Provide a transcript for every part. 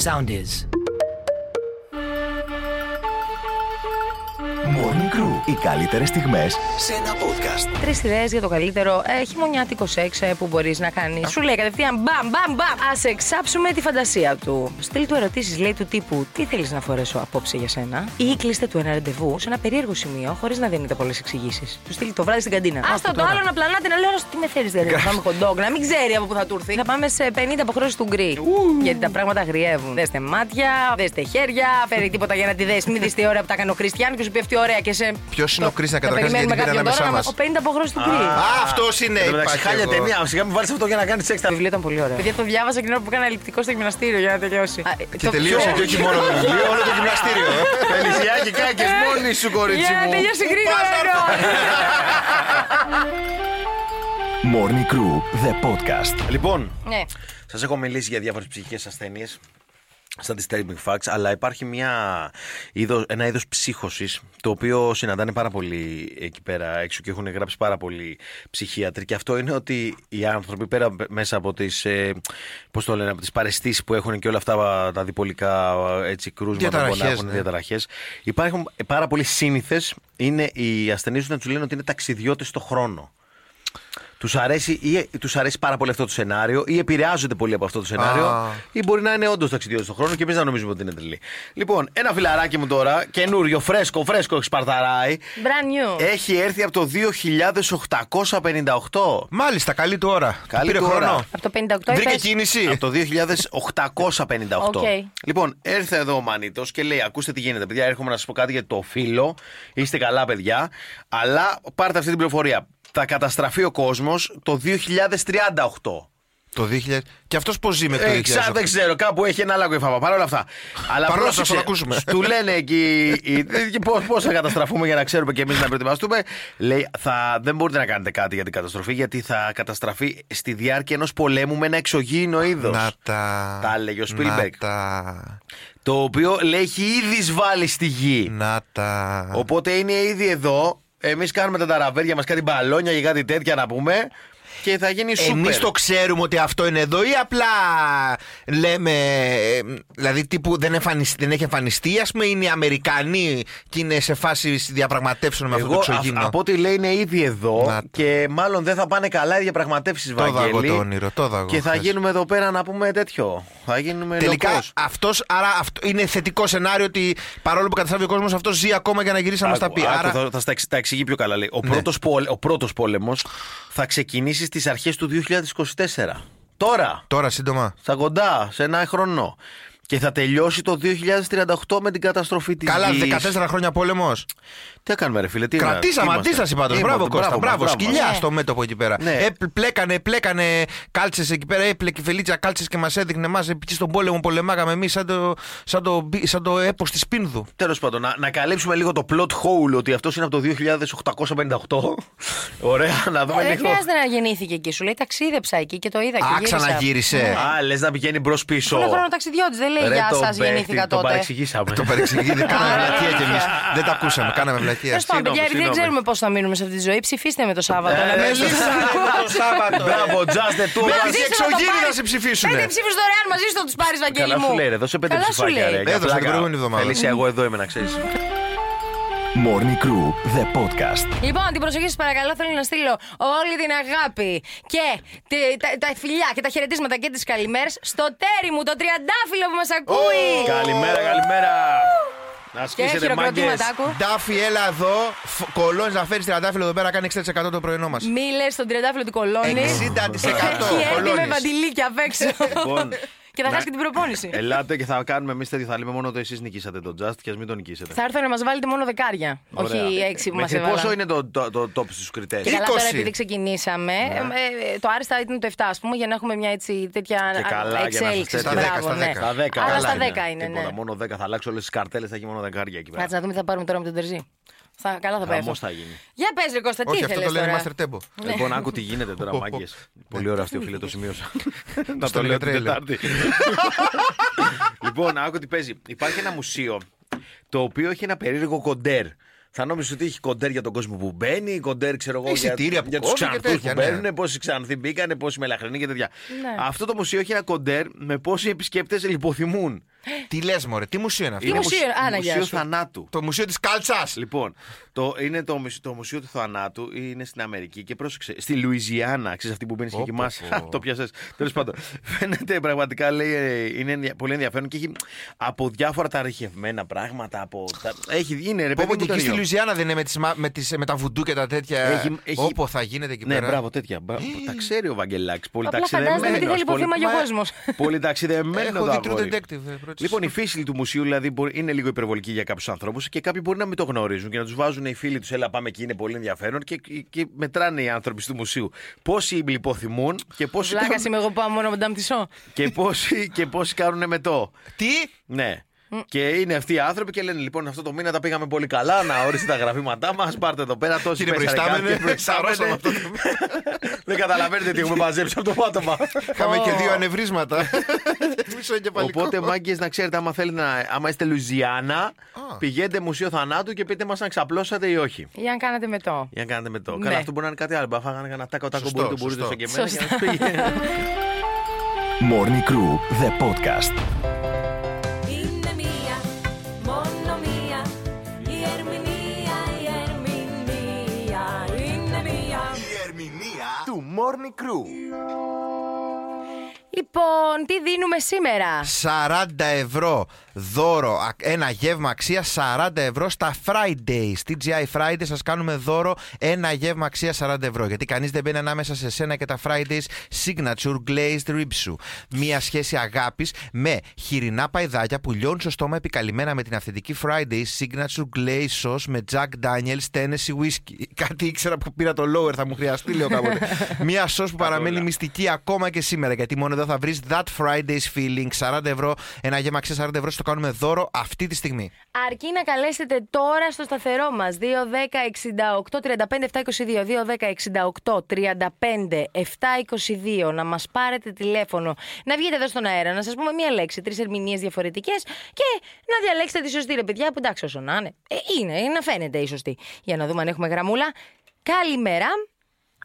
Sound is. Morning Crew. Οι καλύτερες στιγμές σε ένα podcast. Τρεις ιδέες για το καλύτερο ε, χειμωνιάτικο σεξ ε, που μπορείς να κάνεις. Σου λέει κατευθείαν μπαμ, μπαμ, μπαμ. Α εξάψουμε τη φαντασία του. Στείλ του ερωτήσεις, λέει του τύπου Τι θέλεις να φορέσω απόψε για σένα; Ή κλείστε του ένα ραντεβού σε ένα περίεργο σημείο χωρίς να δίνετε πολλές εξηγήσεις. Του στείλει το βράδυ στην καντίνα. Άστο το άλλο να πλανάτε να λέω τι με θέλεις δηλαδή. Να πάμε κοντόγκ, να μην ξέρει από πού θα του έρθει. Θα πάμε σε 50 αποχρώσεις του γκρι. Γιατί τα πράγματα γριεύουν. Δέστε μάτια, δέστε χέρια, φέρει τίποτα για να τη δέσει. Μην δεις τι ώρα που τα κάνει ο Χριστιαν και σου πει αυτή ωραία και σε. Ποιος είναι ο Κρίστα καταρχάς γιατί περιμένουμε δεν κάποιον ανάμεσά τώρα, μας. Ο 50 αποχρώσει του γκρι. Α, αυτός είναι. Εν τω μεταξύ, υπάρχει χάλια εδώ. ταινία. Σιγά μου βάλεις αυτό για να κάνεις σεξ. Το βιβλίο ήταν πολύ ωραίο. Παιδιά, το διάβασα και την ώρα που έκανα ελλειπτικό στο γυμναστήριο για να τελειώσει. Α, Και το- τελείωσε Ποιο; και όχι μόνο το βιβλίο, όλο το γυμναστήριο. Φελισιάκι, κάκες μόνη σου, κορίτσι Για να μου. τελειώσει γρήγορα εννοώ. Morning Crew, the podcast. Λοιπόν, Ναι. σας έχω μιλήσει για διάφορες ψυχικές ασθένειες. Σαν τη Disturbing Facts, αλλά υπάρχει μια είδος, ένα είδος ψύχωσης το οποίο συναντάνε πάρα πολύ εκεί πέρα έξω και έχουν γράψει πάρα πολλοί ψυχίατροι και αυτό είναι ότι οι άνθρωποι πέρα μέσα από τις, ε, πώς το λένε, από τις παρεστήσεις που έχουν και όλα αυτά τα διπολικά έτσι, κρούσματα που Διαταραχές, έχουν, ναι. διαταραχές υπάρχουν πάρα πολύ σύνηθες είναι οι ασθενείς να τους λένε ότι είναι ταξιδιώτες στο χρόνο. Τους αρέσει, ή τους αρέσει πάρα πολύ αυτό το σενάριο, ή επηρεάζονται πολύ από αυτό το σενάριο, Α. ή μπορεί να είναι όντως ταξιδιώτη στον χρόνο και εμείς να νομίζουμε ότι είναι τρελή. Λοιπόν, ένα φιλαράκι μου τώρα, καινούριο, φρέσκο, φρέσκο, έχει σπαρταράει. Brand new. Έχει έρθει από το 2858. Μάλιστα, καλή του ώρα. Καλή Πήρε του ώρα. χρόνο. Από το 58 Βρήκε είπες; κίνηση. Από το 2858. Οκ. Λοιπόν, έρθε εδώ ο Μανίτος και λέει: Ακούστε τι γίνεται, παιδιά. Έρχομαι να σας πω κάτι για το φίλο. Είστε καλά, παιδιά. Αλλά πάρτε αυτή την πληροφορία. Θα καταστραφεί ο κόσμος το 2038. Το 2000. Και αυτός πώς ζει μέχρι το Ε, 2000. ξα- δεν ξέρω, κάπου έχει ένα άλλο εφάβα. Παρ' όλα αυτά. Αλλά Παρ' όλα αυτά, πρόσεξε, θα το ακούσουμε. Του λένε εκεί. Πώ θα καταστραφούμε για να ξέρουμε και εμείς να προετοιμαστούμε. Λέει, θα, δεν μπορείτε να κάνετε κάτι για την καταστροφή, γιατί θα καταστραφεί στη διάρκεια ενός πολέμου με ένα εξωγήινο είδος. Να τα. Τα έλεγε ο Spielberg. Να τα. Το οποίο λέει έχει ήδη εισβάλει στη γη. Να τα. Οπότε είναι ήδη εδώ. Εμείς κάνουμε τα ταραβέρια μας, κάτι μπαλόνια και κάτι τέτοια να πούμε. Και θα γίνει σούπερ. Εμείς το ξέρουμε ότι αυτό είναι εδώ ή απλά λέμε. ε, Δηλαδή τύπου δεν, εμφανιστεί, δεν έχει εμφανιστεί, ας πούμε, είναι οι Αμερικανοί και είναι σε φάση διαπραγματεύσεων με αυτό το Εγώ εξωγήινο. α- από ό,τι λέει είναι ήδη εδώ Να το. και μάλλον δεν θα πάνε καλά οι διαπραγματεύσεις Το είδα εγώ Βαγγέλη. το όνειρο, το είδα εγώ Και θα χθες. γίνουμε εδώ πέρα να πούμε τέτοιο. Θα γίνουμε Τελικά λοκός. αυτός, άρα αυτό είναι θετικό σενάριο ότι παρόλο που καταστράφει ο κόσμος, αυτός ζει ακόμα για να γυρίσει να μας τα Άκου, πει. άκου, Άρα, θα, θα στα εξ- τα εξηγεί πιο καλά. Λέει. Ο, Ναι. πρώτος, πόλε- ο πρώτος πόλεμος θα ξεκινήσεις στις αρχές του 2024. Τώρα, τώρα σύντομα. στα κοντά, σε ένα χρόνο. Και θα τελειώσει το 2038 με την καταστροφή της Καλά, γης. 14 χρόνια πόλεμος. Τι θα κάνουμε ρε φίλε, τι Κρατήσαμε είμαστε; αντίσταση πάντως. Είμαστε, Μπράβο, Κώστα. μας, Μπράβο, μας. σκυλιά Ναι. στο μέτωπο εκεί πέρα. Ναι. Ε, πλέκανε, πλέκανε κάλτσες εκεί πέρα. Έπλεκε η Φελίτσα κάλτσες και μας έδειχνε εμάς. Εκεί στον πόλεμο πολεμάγαμε εμείς σαν το, σαν το, σαν το έπος της Πίνδου. Τέλος πάντων, να, να καλύψουμε λίγο το plot hole ότι αυτός είναι από το 2858. Ωραία, να δούμε Ε, Δεν λίγο. χρειάζεται να γεννήθηκε εκεί. Σου λέει ταξίδεψα εκεί και το είδα και Α, γύρισα. ξαναγύρισε. Α, λες να πηγαίνει μπρος πίσω. Είναι χρόνο ταξιδιώτη. Δεν λέει Ρε, Γεια τον σας, παίχτη, γεννήθηκα Τον τότε. παρεξηγήσαμε. Το παρεξηγείτε. Κάναμε βλακεία κι εμείς. Δεν τα ακούσαμε. Κάναμε βλακεία. Τέλο πάντων, παιδιά, επειδή δεν συγγνώμη. ξέρουμε πώ θα μείνουμε σε αυτή τη ζωή, ψηφίστε με το Σάββατο. Ε, να μην ε, ψηφίσουμε. το Σάββατο. Μπράβο, just the two of us. Μαζί εξωγήινοι θα σε ψηφίσουν. Πέντε ψήφου δωρεάν μαζί σου θα του πάρει, Βαγγέλη Καλά μου. σου λέει, ρε, δώσε πέντε Καλά σου ψηφάκια. λέει. ρε, για Έδωσα την πλάκα. προηγούμενη εβδομάδα. Φελίσια, εγώ εδώ είμαι να ξέρει. Morning Crew, the podcast. Λοιπόν, την προσοχή σα παρακαλώ, θέλω να στείλω όλη την αγάπη και τη- τα, τα φιλιά και τα χαιρετίσματα και τι καλημέρε στο τέρι μου, το τριαντάφυλλο που μα ακούει. Καλημέρα, καλημέρα. Να Και σκίσετε μάγκες. χειροκροτήματα, άκου. Ντάφι, έλα εδώ. Κολώνει να φέρεις τριαντάφυλλο εδώ πέρα, κάνει 60% το πρωινό μας. Μίλε στον τριαντάφυλλο του κολόνι. 60% Έχει έρθει με κολώνεις. βαντιλίκια απ' έξω. Λοιπόν, και θα να- χάσει και την προπόνηση. Ελάτε και θα κάνουμε εμείς τέτοιο. Θα λέμε μόνο ότι εσείς νικήσατε τον Just και ας μην τον νικήσετε. Θα έρθω να μας βάλετε μόνο δεκάρια. Ωραία. Όχι έξι που μας Μέχρι έβαλαν. πόσο είναι το, το, το top στους κριτές; Και καλά, τώρα 20. επειδή ξεκινήσαμε, ε, ε, το άριστα ήταν το 7, ας πούμε, για να έχουμε μια έτσι τέτοια Και καλά, για να εξέλιξη. σας Στα Μπράβο, 10, στα ναι. 10. Στα 10. Αλλά καλά στα 10 είναι, Τίποτα, ναι. Μόνο 10 θα αλλάξω όλες τις καρτέλες, θα έχει μόνο δεκάρια εκεί πέρα. Κάτσε να δούμε τι θα πάρουμε τώρα με τον Τερζή. Θα, καλά θα πέφτω. Χαμός θα γίνει. Για πες ρε Κώστα, τι Όχι, αυτό ήθελες το λένε τώρα; Master Tempo. Λοιπόν, άκου τι γίνεται τώρα, μάγκες. Πολύ ωραίο αυτό, φίλε, το σημείωσα. Να Στο το λέω την τρέιλερ. Τετάρτη. Λοιπόν, άκου τι παίζει. Υπάρχει ένα μουσείο το οποίο έχει ένα περίεργο κοντέρ. Θα νόμιζες ότι έχει κοντέρ για τον κόσμο που μπαίνει, κοντέρ ξέρω εγώ για, Εισιτήρια που για τους κόβει και ξανθού που τέτοια, ναι. μπαίνουν, πόσοι ξανθοί μπήκανε, πόσοι μελαχρινοί και τέτοια. Ναι. Αυτό το μουσείο έχει ένα κοντέρ με πόσοι επισκέπτες λιποθυμούν. Τι λες, Μωρέ, τι μουσείο είναι αυτό; Τι μουσείο είναι, Άνα, γεια μουσείο σου. θανάτου. Το μουσείο της Κάλτσα. Λοιπόν, το, είναι το, μουσ- το Μουσείο του Θανάτου, είναι στην Αμερική και πρόσεξε, στη Λουιζιάννα, ξέρεις αυτή που μπαίνεις και Πω, κοιμάσαι. πω, πω. το πιάσες. Τέλος πάντων, φαίνεται πραγματικά λέει, ε, είναι ενδια- πολύ ενδιαφέρον και έχει από διάφορα τα ρηχευμένα πράγματα. Από τα, έχει, είναι ρε Πω παιδί πω μου και το εκεί στη ίδιο. Λουιζιάννα δεν είναι με, τις, μα- με, τις, με τα βουντού και τα τέτοια. Έχει- έχει-Όπο θα γίνεται εκεί Ναι, πέρα. μπράβο, τέτοια. Μπράβο, τα ξέρει ο Βαγγελάκης. Πολύ Απλά φαντάζομαι τι ταξιδεμένο. θέλει υποθύμαγε ο κόσμος. Πολύ ταξιδεμένο Έχω το δει True αγόρι. Detective. ε, πρώτη Λοιπόν, η φύση του μουσείου δηλαδή μπορεί- είναι λίγο υπερβολική για κάποιους ανθρώπους και κάποιοι μπορεί να μην το γνωρίζουν και να τους βάζουν οι φίλοι τους. Έλα, πάμε εκεί, είναι πολύ ενδιαφέρον και, και μετράνε οι άνθρωποι του μουσείου. Πόσοι λιποθυμούν και πόσοι, Βλάκας κάνουν, είμαι εγώ που πάω μόνο με ταμπτισό. και πόσοι, και πόσοι κάνουν μετό. Τι! Ναι. Και είναι αυτοί οι άνθρωποι και λένε: Λοιπόν, αυτό το μήνα τα πήγαμε πολύ καλά. Να ορίστε τα γραφήματά μας. Πάρτε εδώ πέρα τόσοι Κύριε πέσανε προϊστάμενε, κάτι, προϊστάμενε. σαρώσαμε αυτό Δεν καταλαβαίνετε τι έχουμε μαζέψει από το πάτωμα. Είχαμε και δύο ανεβρίσματα. Μισό εγκεφαλικό. Οπότε, μάγκες, να ξέρετε, άμα, θέλετε να, άμα είστε Λουιζιάννα, πηγαίνετε Μουσείο Θανάτου και πείτε μας αν ξαπλώσατε ή όχι. Για να κάνετε με το. Για να κάνετε με το. Ναι. Καλά, αυτό μπορεί να είναι κάτι άλλο. Μπα φάγανε κανένα τάκο τάκο Σωστό, μπορεί το μπορείτε σωστό. και εμένα και Σωστά. να σου πήγε. Morning Crew, the podcast. Morning Crew. Λοιπόν, τι δίνουμε σήμερα; 40 ευρώ δώρο, α- ένα γεύμα αξίας 40 ευρώ στα Fridays. TGI Fridays σας κάνουμε δώρο ένα γεύμα αξίας 40 ευρώ. Γιατί κανείς δεν μπαίνει ανάμεσα σε σένα και τα Fridays Signature Glazed Rib Σου. Μία σχέση αγάπης με χοιρινά παϊδάκια που λιώνουν στο στόμα επικαλυμμένα με την αυθεντική Fridays Signature Glazed Sauce με Jack Daniels Tennessee Whiskey. Κάτι ήξερα που πήρα το lower, θα μου χρειαστεί λέω κάποτε. Μία σως που παραμένει μυστική ακόμα και σήμερα. Γιατί μόνο εδώ θα βρεις That Friday's Feeling 40 ευρώ. Ένα γεύμα αξία 40 ευρώ. Στο κάνουμε δώρο αυτή τη στιγμή. Αρκεί να καλέσετε τώρα στο σταθερό μας 210-68-35-722. 210-68-35-722. Να μας πάρετε τηλέφωνο. Να βγείτε εδώ στον αέρα, να σας πούμε μία λέξη, τρεις ερμηνείες διαφορετικές και να διαλέξετε τη σωστή, ρε παιδιά, που εντάξει, όσο να είναι. Ε, είναι, είναι να φαίνεται η σωστή. Για να δούμε αν έχουμε γραμμούλα. Καλημέρα.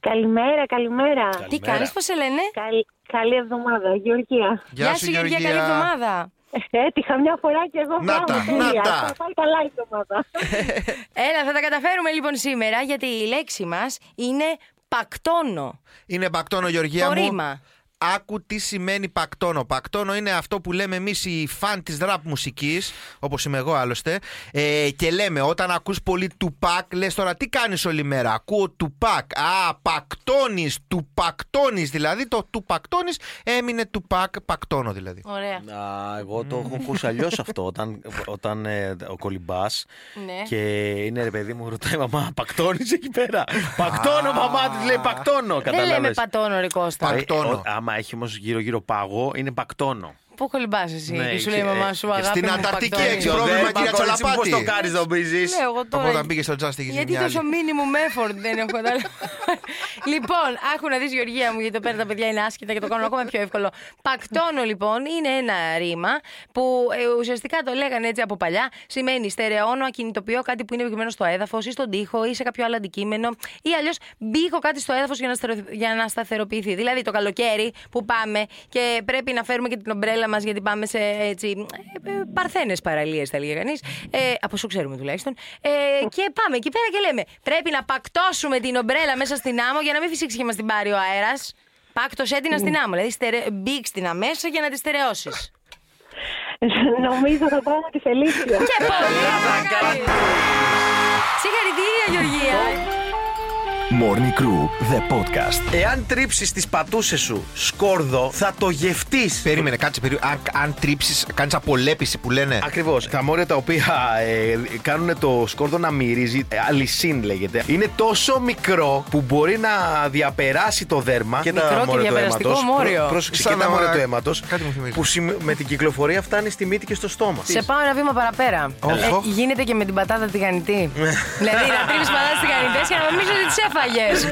Καλημέρα, καλημέρα. Τι κάνεις, πώς σε λένε; Καλ- καλή εβδομάδα, Γεωργία. Γεια σου, Γεωργία, καλή εβδομάδα. Έτυχα μια φορά και εγώ Να μπράβο, τα, τέλεια. να τα. Θα πάει καλά η εβδομάδα. Έλα, θα τα καταφέρουμε λοιπόν σήμερα γιατί η λέξη μας είναι πακτόνο. Είναι πακτόνο, Γεωργία Το μου. ρήμα. Άκου τι σημαίνει πακτόνο. Πακτόνο είναι αυτό που λέμε εμείς οι φαν της ραπ μουσικής, όπως είμαι εγώ άλλωστε. Ε, και λέμε όταν ακούς πολύ τουπάκ, λες τώρα τι κάνεις όλη μέρα; Ακούω τουπάκ. Α, πακτώνεις, του πακτώνει. Δηλαδή το του πακτώνει έμεινε τουπάκ, πακτώνω δηλαδή. Ωραία. Α, εγώ το έχω ακούσει αλλιώς αυτό. Όταν, όταν ε, ο κολυμπάς Ναι. και είναι ρε παιδί μου, ρωτάει μαμά, πακτώνεις εκεί πέρα; Πακτώνω, μαμά της λέει πακτώνω. Δεν λέμε Κατάλαβες. πατώνο, ρε Κώστα. Πα- Πακτώνω. Ε, ο- άμα έχει όμως γύρω-γύρω πάγο, είναι πακτώνω. Πού κολυμπάς εσύ; Ναι, και σου και- λέει η μαμά ε, σου και αγάπη στην μου, Ανταρκτική πακτώνεις». έξω. πρόβλημα, κυρία Τσολαπάτη. Πώς το κάνεις, νομίζει. Λέω εγώ τώρα. Από όταν πήγες στο τζάστι Γιατί τόσο minimum effort δεν έχω καταλάβει. λοιπόν, άκου να δεις Γεωργία μου, γιατί εδώ πέρα τα παιδιά είναι άσχητα και το κάνουν ακόμα πιο εύκολο. Πακτώνω λοιπόν είναι ένα ρήμα που ε, ουσιαστικά το λέγανε έτσι από παλιά. Σημαίνει στερεώνω, ακινητοποιώ κάτι που είναι επικειμένο στο έδαφος ή στον τοίχο ή σε κάποιο άλλο αντικείμενο ή αλλιώς μπήχω κάτι στο έδαφος για, να στερεω- για να σταθεροποιηθεί. Δηλαδή το καλοκαίρι που πάμε και πρέπει να φέρουμε και την ομπρέλα μας γιατί πάμε σε έτσι, ε, ε, παρθένες παραλίες, θα έλεγε κανείς. Ε, από όσο ξέρουμε τουλάχιστον. Ε, και πάμε εκεί πέρα και λέμε: Πρέπει να πακτώσουμε την ομπρέλα μέσα στην άμμο για να μην φυσήξει και μας την πάρει ο αέρας. Πάκτωσέ την στην άμμο. Δηλαδή, στερε... μπήξ την αμέσα για να τη στερεώσεις. Νομίζω θα πάω με τη Φελίσια. και πολύ καλά. Συγχαρητήρια, Γεωργία. Morning Crew, the podcast. Εάν τρίψεις τις πατούσες σου σκόρδο, θα το γευτείς. Περίμενε, κάτσε περίμενε. Αν, αν τρίψεις, κάνεις απολέπιση που λένε. Ακριβώς. Τα μόρια τα οποία ε, κάνουν το σκόρδο να μυρίζει, ε, αλυσίν λέγεται, είναι τόσο μικρό που μπορεί να διαπεράσει το δέρμα και Μικρό τα και μόρια του διαπεραστικό αίματος. μόριο. Πρόσεξε, Σαν και τα να- μόρια του αίματος. κάτι μου θυμίζει. Που συμ- με την κυκλοφορία φτάνει στη μύτη και στο στόμα. Σε πάω ένα βήμα παραπέρα. Όχ, Ε, όχ. γίνεται και με την πατάτα τηγανιτή. δηλαδή να τρίβεις πατάτα τηγανιτέ και να νομίζω ότι τι έφαγε.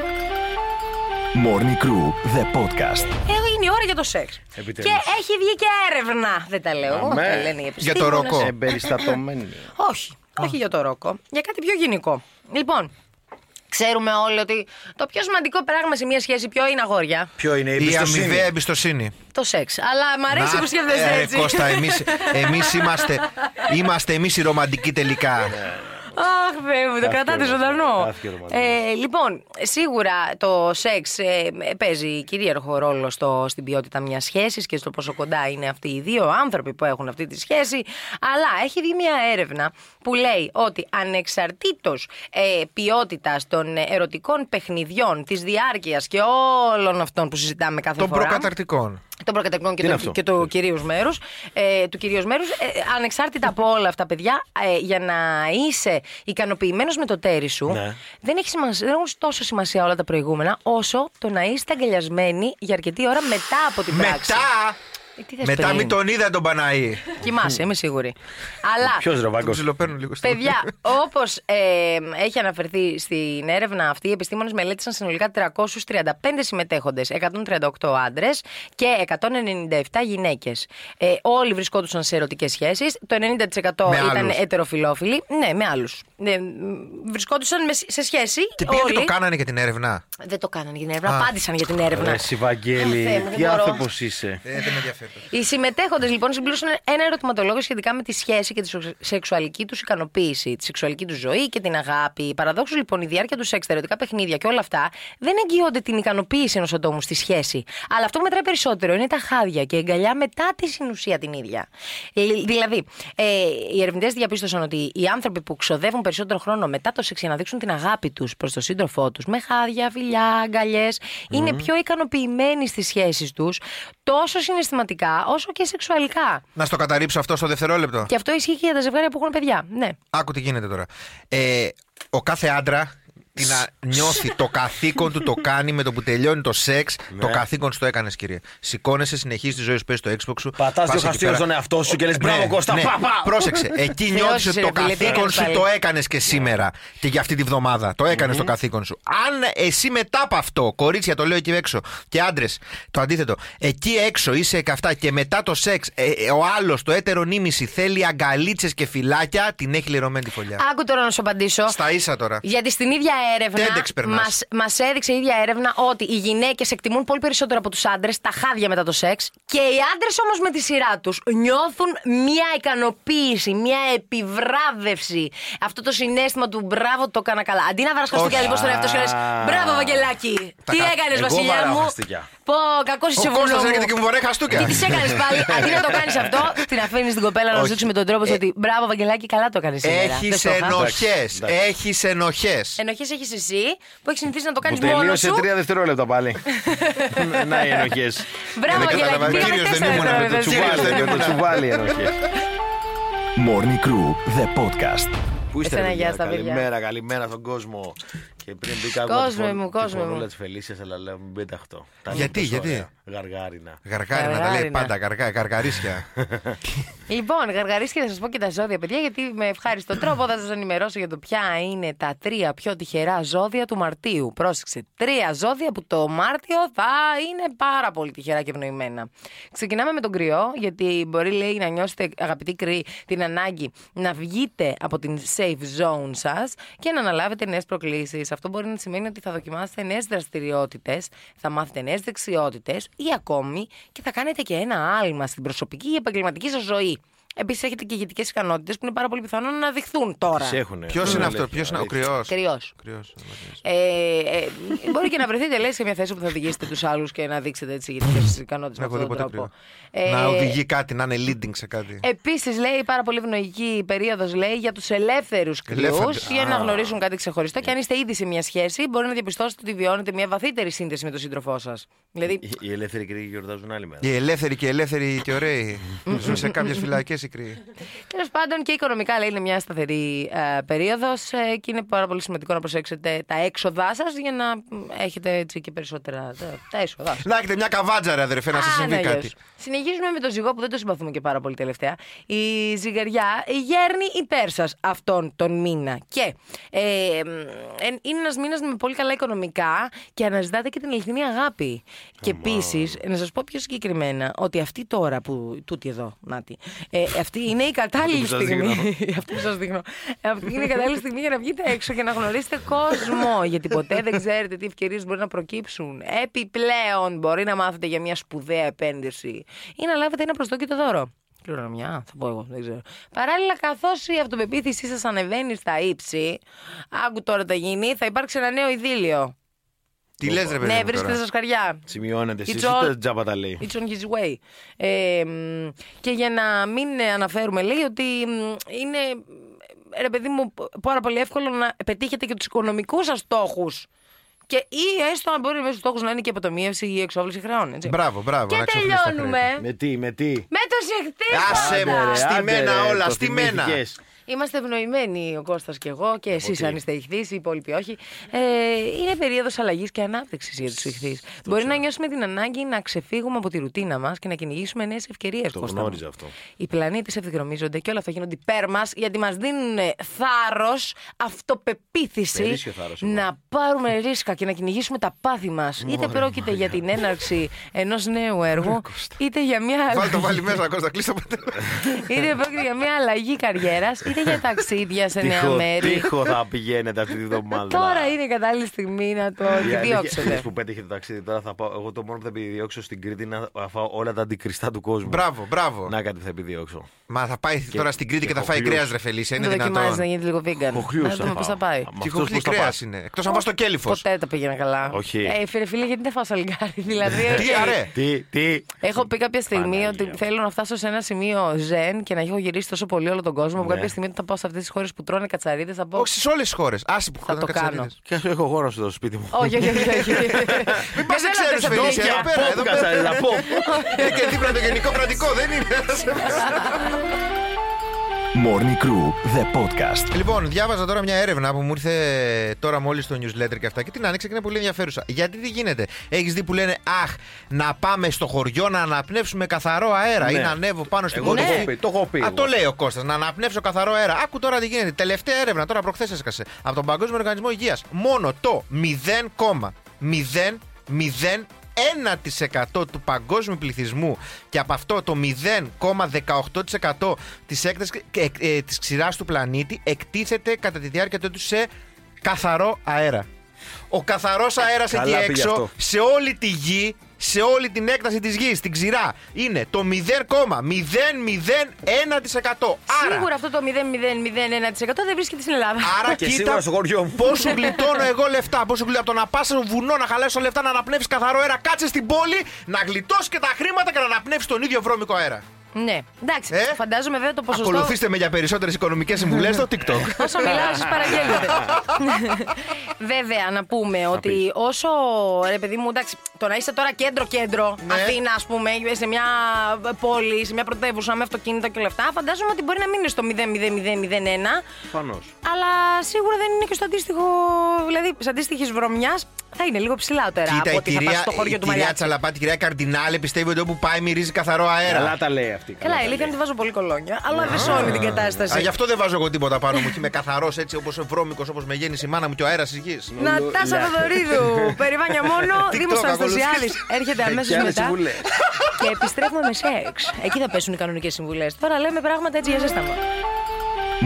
Morning Crew, the podcast. Έχω είναι η ώρα για το σεξ. Επιτέλους. Και έχει βγει και έρευνα. Δεν τα λέω εγώ, Αμέ. τα λένε οι Για το επιστήμονες. ροκό. Εμπεριστατωμένη. Όχι, όχι για το ρόκο. Για κάτι πιο γενικό. Λοιπόν, Ξέρουμε όλοι ότι το πιο σημαντικό πράγμα σε μια σχέση ποιο είναι αγόρια. Ποιο είναι η Η εμπιστοσύνη. αμοιβαία εμπιστοσύνη. Το σεξ. Αλλά μ' αρέσει Να, που σκέφτεσαι ε, έτσι. Κώστα, εμείς, εμείς είμαστε, είμαστε εμείς οι ρομαντικοί τελικά. Αχ, Θεέ μου, το Κάθε κρατάτε και ζωντανό. ρομαντικό, κάθε και ρομαντικό. Ε, λοιπόν, σίγουρα το σεξ ε, παίζει κυρίαρχο ρόλο στο, στην ποιότητα μιας σχέσης και στο πόσο κοντά είναι αυτοί οι δύο άνθρωποι που έχουν αυτή τη σχέση. Αλλά έχει βγει μια έρευνα που λέει ότι ανεξαρτήτως ε, ποιότητας των ερωτικών παιχνιδιών, της διάρκειας και όλων αυτών που συζητάμε κάθε Των φορά. προκαταρτικών. Των προκαταρκτικών και, Τι είναι το- αυτό; και του κυρίους μέρους. Ε, του κυρίως μέρους, ε, ανεξάρτητα από όλα αυτά, παιδιά, ε, για να είσαι ικανοποιημένος με το τέρι σου, Ναι. δεν, έχει σημασία, δεν έχουν τόσο σημασία όλα τα προηγούμενα, όσο το να είστε αγκαλιασμένοι για αρκετή ώρα μετά από την πράξη. Μετά, Ε, τι θες μετά πριν; μην τον είδα τον Παναή. Κοιμάσαι, είμαι σίγουρη. Αλλά. Ποιος ρε Τον Βάγκο. ψιλοπαίρνω λίγο στο Παιδιά, όπως έχει αναφερθεί στην έρευνα αυτή, οι επιστήμονες μελέτησαν συνολικά 335 συμμετέχοντες, 138 άντρες και 197 γυναίκες. Ε, όλοι βρισκόντουσαν σε ερωτικές σχέσεις. Το 90% Με ήταν άλλους. ετεροφιλόφιλοι. Ναι, με άλλους. Ε, μ, βρισκόντουσαν με- σε σχέση. Και πήγαν και όλοι. το κάνανε για την έρευνα. Δεν το κάνανε για την έρευνα. Α. Απάντησαν για την έρευνα. Ρε εσύ, Βαγγέλη, Ω, Θεέ μου, δεν τι μπορώ. άνθρωπος είσαι. Ε, δεν με ενδιαφέρει. Οι συμμετέχοντες λοιπόν συμπλήρωσαν ένα ερωτηματολόγιο σχετικά με τη σχέση και τη σεξ- σεξουαλική τους ικανοποίηση, τη σεξουαλική τους ζωή και την αγάπη. Παραδόξως λοιπόν η διάρκεια τους σεξ, τα ερωτικά παιχνίδια και όλα αυτά δεν εγγυώνται την ικανοποίηση ενός ατόμου στη σχέση. Αλλά αυτό που μετράει περισσότερο είναι τα χάδια και η αγκαλιά μετά τη συνουσία την ίδια. Ε, Δηλαδή, ε, οι ερευνητές διαπίστωσαν ότι οι άνθρωποι που ξοδεύουν περισσότερο χρόνο μετά το σεξ για να δείξουν την αγάπη τους προς τον σύντροφό τους, με χάδια, φιλιά, αγκαλιές, είναι πιο ικανοποιημένοι στις σχέσεις τους, τόσο συναισθηματικά όσο και σεξουαλικά. Να στο καταρρύψω αυτό στο δευτερόλεπτο. Και αυτό ισχύει και για τα ζευγάρια που έχουν παιδιά. Ναι. Άκου τι γίνεται τώρα. Ε, ο κάθε άντρα την να νιώθει το καθήκον του το κάνει με το που τελειώνει το σεξ. Το καθήκον σου το έκανες, κύριε. Σηκώνεσαι, συνεχίζεις τη ζωή σου, παίζει το Xbox σου. Πατάς πας δύο εκεί χαστούκια πέρα. στον εαυτό σου και λες, Ε, «Μπράβο, Κώστα, πα, πα». Πρόσεξε. Εκεί Θεός νιώθεις είσαι, ότι το ρε φίλε, τι καθήκον έκανες σου πάλι. το έκανες και σήμερα και για αυτή τη βδομάδα. Το έκανες το καθήκον σου. Αν εσύ μετά από αυτό, κορίτσια το λέω εκεί έξω και άντρες, το αντίθετο, εκεί έξω είσαι και αυτά και μετά το σεξ, ε, ε, ο άλλος, το έτερο νήμιση, θέλει αγκαλίτσες και φυλάκια, την έχει λερωμένη τη φωλιά. Άκου τώρα να σου απαντήσω. Στα ίσα τώρα. Γιατί στην ίδια έρευνα TEDx περνάς. μας, μας έδειξε η ίδια έρευνα ότι οι γυναίκες εκτιμούν πολύ περισσότερο από τους άντρες τα χάδια μετά το σεξ και οι άντρες όμως με τη σειρά τους νιώθουν μια ικανοποίηση, μια επιβράβευση. Αυτό το συνέστημα του μπράβο το έκανα καλά. Αντί να βρασκαστούν και να λοιπόν στον εαυτό σου και να λες, Μπράβο Βαγγελάκη, Τα τι κα- έκανες Εγώ βασιλιά βαράω μου; Χαστούκια. Πω, κακός είσαι Ο βουνό Κώστας μου. έρχεται και μου βαράει χαστούκια. Τι της έκανες πάλι, αντί να το κάνεις αυτό, την αφήνεις την κοπέλα να Όχι. ζήσει με τον τρόπο σου Ε, ότι μπράβο, Βαγγελάκη, καλά το έκανες σήμερα. Έχεις Δεν στο είχα. ενοχές. Εντάξει. Έχεις ενοχές. Ενοχές έχεις εσύ που έχεις συνηθίσει να το Μου κάνεις μόνος τελείωσε σου. τρία δευτερόλεπτα πάλι. Να οι ενοχές. Μπράβο, Δεν Βαγγελάκη, καταλαβαίνω. πήγαμε Κύριος δεν τέσσερα ήμουνα με το δευτερόλεπτα. τσουβάλι. Τσουβάλι, δεν με το ήμουνα. τσουβάλι οι ενοχές. Morning Crew, the podcast. Πού είστε, Εσένα, ρε, γεια παιδιά; στα παιδιά. Καλημέρα, καλημέρα στον κόσμο. Και πριν μπήκα Κόσμο εγώ μου, κόσμο μου. τη της Φελίσια, αλλά λέω μην πείτε αυτό. Τα λέμε Γιατί, τόσο γιατί; ωραία. Γαργάρινα. Γαργάρινα τα λέει Γαργάρινα. πάντα, γαργά, γαργαρίσια. Λοιπόν, γαργαρίσκε θα σας πω και τα ζώδια, παιδιά, γιατί με ευχάριστο τρόπο θα σας ενημερώσω για το ποια είναι τα τρία πιο τυχερά ζώδια του Μαρτίου. Πρόσεξε, τρία ζώδια που το Μάρτιο θα είναι πάρα πολύ τυχερά και ευνοημένα. Ξεκινάμε με τον κρυό, γιατί μπορεί λέει να νιώσετε, αγαπητοί κρυοί, την ανάγκη να βγείτε από την safe zone σας και να αναλάβετε νέες προκλήσεις. Αυτό μπορεί να σημαίνει ότι θα δοκιμάσετε νέες δραστηριότητες, θα μάθετε νέες δεξιότητες ή ακόμη και θα κάνετε και ένα άλμα στην προσωπική ή επαγγελματική σας ζωή. Επίσης, έχετε και ηγετικές ικανότητες που είναι πάρα πολύ πιθανό να αναδειχθούν τώρα. Τις έχουνε. Ποιος είναι αυτό, ποιος είναι ο κρυός; Κρυός. Ε, ε, μπορεί και να βρεθείτε, λέει, σε μια θέση που θα οδηγήσετε τους άλλους και να δείξετε έτσι ηγετικές ικανότητες με Δεν έχω αυτόν δει τον ποτέ τρόπο. κρυό. Ε, Να οδηγεί κάτι, να είναι leading σε κάτι. Επίσης, λέει, πάρα πολύ ευνοϊκή περίοδος λέει για τους ελεύθερους κρυούς Ελέφαντες. για να Α. γνωρίσουν κάτι ξεχωριστό. Και αν είστε ήδη σε μια σχέση, μπορεί να διαπιστώσετε ότι βιώνετε μια βαθύτερη σύνδεση με τον σύντροφό σας. Δηλαδή, Οι- Οι ελεύθεροι κρύοι γιορτάζουν άλλη μέρα. Οι ελεύθεροι και ελεύθεροι και ωραίοι. Ζουν σε κάποιες φυλακές οι κρύοι. Τέλος πάντων και οικονομικά λέει είναι μια σταθερή ε, περίοδος και είναι πάρα πολύ σημαντικό να προσέξετε τα έξοδά σας για να μ, έχετε έτσι και περισσότερα τα, τα έσοδά σα. Να έχετε μια καβάτζα, ρε αδερφέ, να σα συμβεί κάτι. Συνεχίζουμε με το ζυγό που δεν το συμπαθούμε και πάρα πολύ τελευταία. Η ζυγαριά γέρνει υπέρ σας αυτόν τον μήνα. Και ε, ε, είναι ένας μήνας με πολύ καλά οικονομικά και αναζητάτε και την αληθινή αγάπη. Και επίσης, να σας πω πιο συγκεκριμένα ότι αυτή τώρα που. τούτη εδώ, νάτι. Ε, Αυτή είναι η κατάλληλη Αυτό που σας στιγμή. Αυτό που σας δείχνω. Αυτή είναι η κατάλληλη στιγμή για να βγείτε έξω και να γνωρίσετε κόσμο. Γιατί ποτέ δεν ξέρετε τι ευκαιρίες μπορεί να προκύψουν. Επιπλέον, μπορεί να μάθετε για μια σπουδαία επένδυση ή να λάβετε ένα προστόκητο δώρο. Κληρονομιά, θα πω εγώ, δεν ξέρω. Παράλληλα, καθώς η αυτοπεποίθησή σας ανεβαίνει στα ύψη, άκου τώρα τι γίνει, θα υπάρξει ένα νέο ειδήλιο. Τι λες, ρε παιδί. Ναι, μου, βρίσκεται τώρα. στα σκαριά. Σημειώνεται. It's Εσεί all- ούτε τζάμπα τα λέει. It's on his way. Ε, μ, και για να μην ε, αναφέρουμε, λέει ότι μ, είναι, ε, ρε παιδί μου, πάρα πολύ εύκολο να πετύχετε και τους οικονομικούς σας στόχους. Και ή έστω αν μπορεί μέσα στους στόχους να είναι και αποτομίευση ή εξόφληση χρεών. Έτσι. Μπράβο, μπράβο. Και να ξοφλείς τα τελειώνουμε χρέη. Με τι, με τι; με το σεχτή. Άσε μου, Άντε, ρε, στημένα άντε, ρε, όλα, το στημένα. Θυμήθηκες. Είμαστε ευνοημένοι ο Κώστας και εγώ και εσείς τι; αν είστε ηχθείς, οι υπόλοιποι όχι. Ε, είναι περίοδος αλλαγής και ανάπτυξης για τους ηχθείς. Μπορεί να νιώσουμε την ανάγκη να ξεφύγουμε από τη ρουτίνα μας και να κυνηγήσουμε νέες ευκαιρίες. Το Κώστα μου. γνώριζα αυτό. Οι πλανήτες ευθυγραμμίζονται και όλα αυτά γίνονται υπέρ μας γιατί μας δίνουν θάρρος, αυτοπεποίθηση Περίσσιο θάρρος εγώ. να πάρουμε ρίσκα και να κυνηγήσουμε τα πάθη μας. Είτε πρόκειται για την έναρξη ενός νέου έργου, είτε για μια Βάλ το βάλει μέσα, Κώστα, κλείσει το πατέρα. είτε πρόκειται για μια αλλαγή καριέρας, είτε για ταξίδια σε νέα Τείχο- μέρη. Τείχο θα πηγαίνετε αυτή τη βδομάδα. Τώρα είναι η κατάλληλη στιγμή να το Η αλήθεια- επιδιώξετε. χθες που πέτυχε το ταξίδι, τώρα θα πάω. Εγώ το μόνο που θα επιδιώξω στην Κρήτη είναι να φάω όλα τα αντικριστά του κόσμου. Μπράβο, μπράβο. Να κάτι θα επιδιώξω. Μα θα πάει τώρα στην Κρήτη και και θα φάει χοχλιούς. κρέας, ρε Φελίσια. Είναι Δεν δοκιμάζεις να δυνατόν. γίνει λίγο vegan. Χοχλιούς Να θα δούμε πώς πάω. θα πάει. Μα Τι αυτός χοχλή πώς θα κρέας πάει. είναι. Εκτός αν πα στο κέλυφος. Ποτέ τα πήγαινα καλά. Όχι. Ε, φίλε, φίλε, γιατί δεν φάω σαλιγκάρι. Δηλαδή. Τι αρέ. Τι, τι. Έχω πει κάποια στιγμή Παναγία ότι μου. θέλω να φτάσω σε ένα σημείο ζεν και να έχω γυρίσει τόσο πολύ όλο τον κόσμο. Που Ναι. κάποια στιγμή όταν θα πάω σε αυτές τις χώρες που τρώνε κατσαρίδες θα πω. Όχι σε όλες τις χώρες. Άσε που Θα χωράνε το κάνω. κατσαρίδες. Και ας έχω χώρο στο σπίτι μου. Όχι, όχι, όχι. όχι. Μην πας Δεν σε θέλω ξέρει, να πες Φελίσια. αυτό. Εδώ πέρα, εδώ πέρα. κατσαρίδα, pop. Είναι και δίπλα το γενικό κρατικό, δεν είναι. Morning Crew, the podcast. Λοιπόν, διάβαζα τώρα μια έρευνα που μου ήρθε τώρα μόλις στο newsletter και αυτά και την άνοιξα και είναι πολύ ενδιαφέρουσα. Γιατί τι γίνεται, έχεις δει που λένε Αχ, να πάμε στο χωριό να αναπνεύσουμε καθαρό αέρα ή Ναι. να ανέβω πάνω στην Εγώ το κορυφή. έχω πει, το έχω πει Α, εγώ. το λέει ο Κώστας, να αναπνεύσω καθαρό αέρα. Άκου τώρα τι γίνεται. Τελευταία έρευνα, τώρα προχθές έσκασε από τον Παγκόσμιο Οργανισμό Υγείας. Μόνο το 0,001% του παγκόσμιου πληθυσμού και από αυτό το 0,18% της έκτασης ε, ε, της ξηράς του πλανήτη εκτίθεται κατά τη διάρκεια του έτους σε καθαρό αέρα. Ο καθαρός αέρας εκεί Καλά πήγε έξω αυτό. σε όλη τη γη, σε όλη την έκταση της γης, την ξηρά, είναι το 0,001%. Άρα, Σίγουρα αυτό το 0,001% δεν βρίσκεται στην Ελλάδα. Άρα Και κοίτα σίγουρα στο χωριό μου. πόσο γλιτώνω εγώ λεφτά. Πόσο γλιτώνω από το να πας στο βουνό να χαλάσω λεφτά να αναπνεύσεις καθαρό αέρα. Κάτσε στην πόλη να γλιτώσεις και τα χρήματα και να αναπνεύσεις τον ίδιο βρώμικο αέρα. Ναι, εντάξει. Ε; Φαντάζομαι βέβαια το ποσοστό. Ακολουθήστε με για περισσότερες οικονομικές συμβουλές στο TikTok. Όσο μιλάω, σα παραγγέλνετε. Βέβαια, να πούμε ότι όσο. Ρε παιδί μου, εντάξει, το να είσαι τώρα κέντρο-κέντρο, Ναι. Αθήνα, ας πούμε, σε μια πόλη, σε μια πρωτεύουσα με αυτοκίνητα και λεφτά, φαντάζομαι ότι μπορεί να μην είναι στο 0,0001. Προφανώς. Αλλά σίγουρα δεν είναι και στο αντίστοιχο. Δηλαδή, σε αντίστοιχη βρωμιάς θα είναι λίγο ψηλότερα Κοίτα, από η ότι θα πας κυρία, στο χωριό η του κυρία Μαλιάτση. Τσαλαπάτη, η κυρία Καρδινάλε πιστεύει ότι όπου πάει μυρίζει καθαρό Καλά αέρα. τα λέει αυτή. Καλά, η αλήθεια είναι ότι βάζω πολύ κολόνια, αλλά δεν σώνει την κατάσταση. Α, γι' αυτό δεν βάζω εγώ τίποτα πάνω μου και είμαι καθαρός έτσι όπως βρώμικος όπως με γέννησε η μάνα μου και ο αέρας της γης. Νατάσα Θοδωρίδου, περιβάνια μόνο, TikTok, Δήμος Αναστασιάδης ακολουθήστε. έρχεται αμέσως Και άλλες μετά συμβουλές. και επιστρέφουμε με σεξ. Εκεί θα πέσουν οι κανονικές συμβουλές. Τώρα λέμε πράγματα έτσι για ζέσταμα.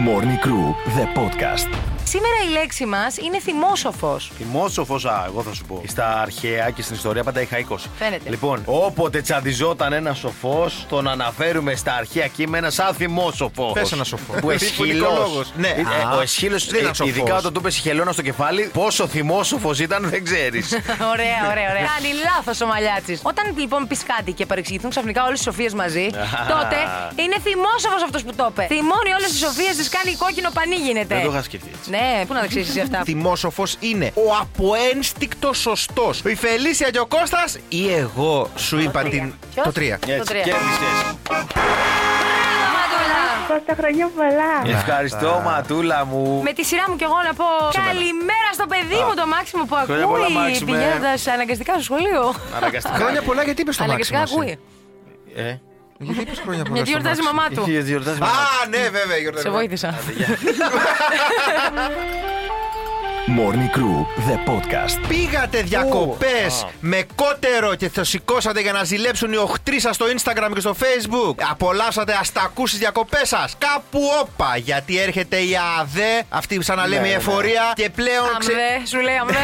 Morning Crew, the podcast. Σήμερα η λέξη μας είναι θυμόσοφος. Θυμόσοφος, α, εγώ θα σου πω. Στα αρχαία και στην ιστορία πάντα είχα 20. Φαίνεται. Λοιπόν, όποτε τσαντιζόταν ένα σοφός, τον αναφέρουμε στα αρχαία κείμενα σαν θυμόσοφο. Πες ένα σοφό. Που εσχύλο. Φωνικολόγος. Ναι. Α, ο εσχύλος, δεν ήταν σοφός. ειδικά όταν του είπε χελώνα στο κεφάλι, πόσο θυμόσοφος ήταν δεν ξέρεις. ωραία, ωραία, ωραία. Κάνει λάθος ο Μαλιάτσης. Όταν λοιπόν πεις κάτι και παρεξηγηθούν ξαφνικά όλες τις σοφίες μαζί, τότε είναι θυμόσοφος αυτός που το είπε. Θυμώνει όλες τις σοφίες, τις κάνει κόκκινο πανί γίνεται. δεν το είχα σκεφτεί έτσι. Ναι, πού να τα ξέρεις εσύ αυτά; Θυμόσοφο είναι ο αποένστικτος σωστός. Η Φελίσια και ο Κώστας ή εγώ σου είπα τρία. την. Ποιος; Το 3. Έτσι, τρία. κέρδισες. Μαντούλα. Κώστα χρόνια πολλά. Ευχαριστώ, Ματούλα μου. Με τη σειρά μου κι εγώ να πω καλημέρα στο παιδί μου το Μάξιμο που Χρόνια πολλά, ακούει Μάξιμε. πηγαίνοντας αναγκαστικά στο σχολείο. Αναγκαστικά. Χρόνια πολλά γιατί είπες στο Αναγκαστικά Μάξιμο. ακούει. Ε, Γιατί είπες χρόνια πολλά. Γιατί στο γιορτάζει η Μάξιμο; μαμά του. γιατί γιορτάζει Α, ναι, βέβαια, γιορτάζει. Σε βοήθησα. Morning Crew, the podcast. Πήγατε διακοπές με κότερο και το σηκώσατε για να ζηλέψουν οι οχτροί σα στο Instagram και στο Facebook. Απολαύσατε αστακού στι διακοπές σας. Κάπου όπα, γιατί έρχεται η ΑΔΕ, αυτή σαν να λέμε η ναι. εφορία, και πλέον. ξε- Αμβέ, σου λέει αμβέ.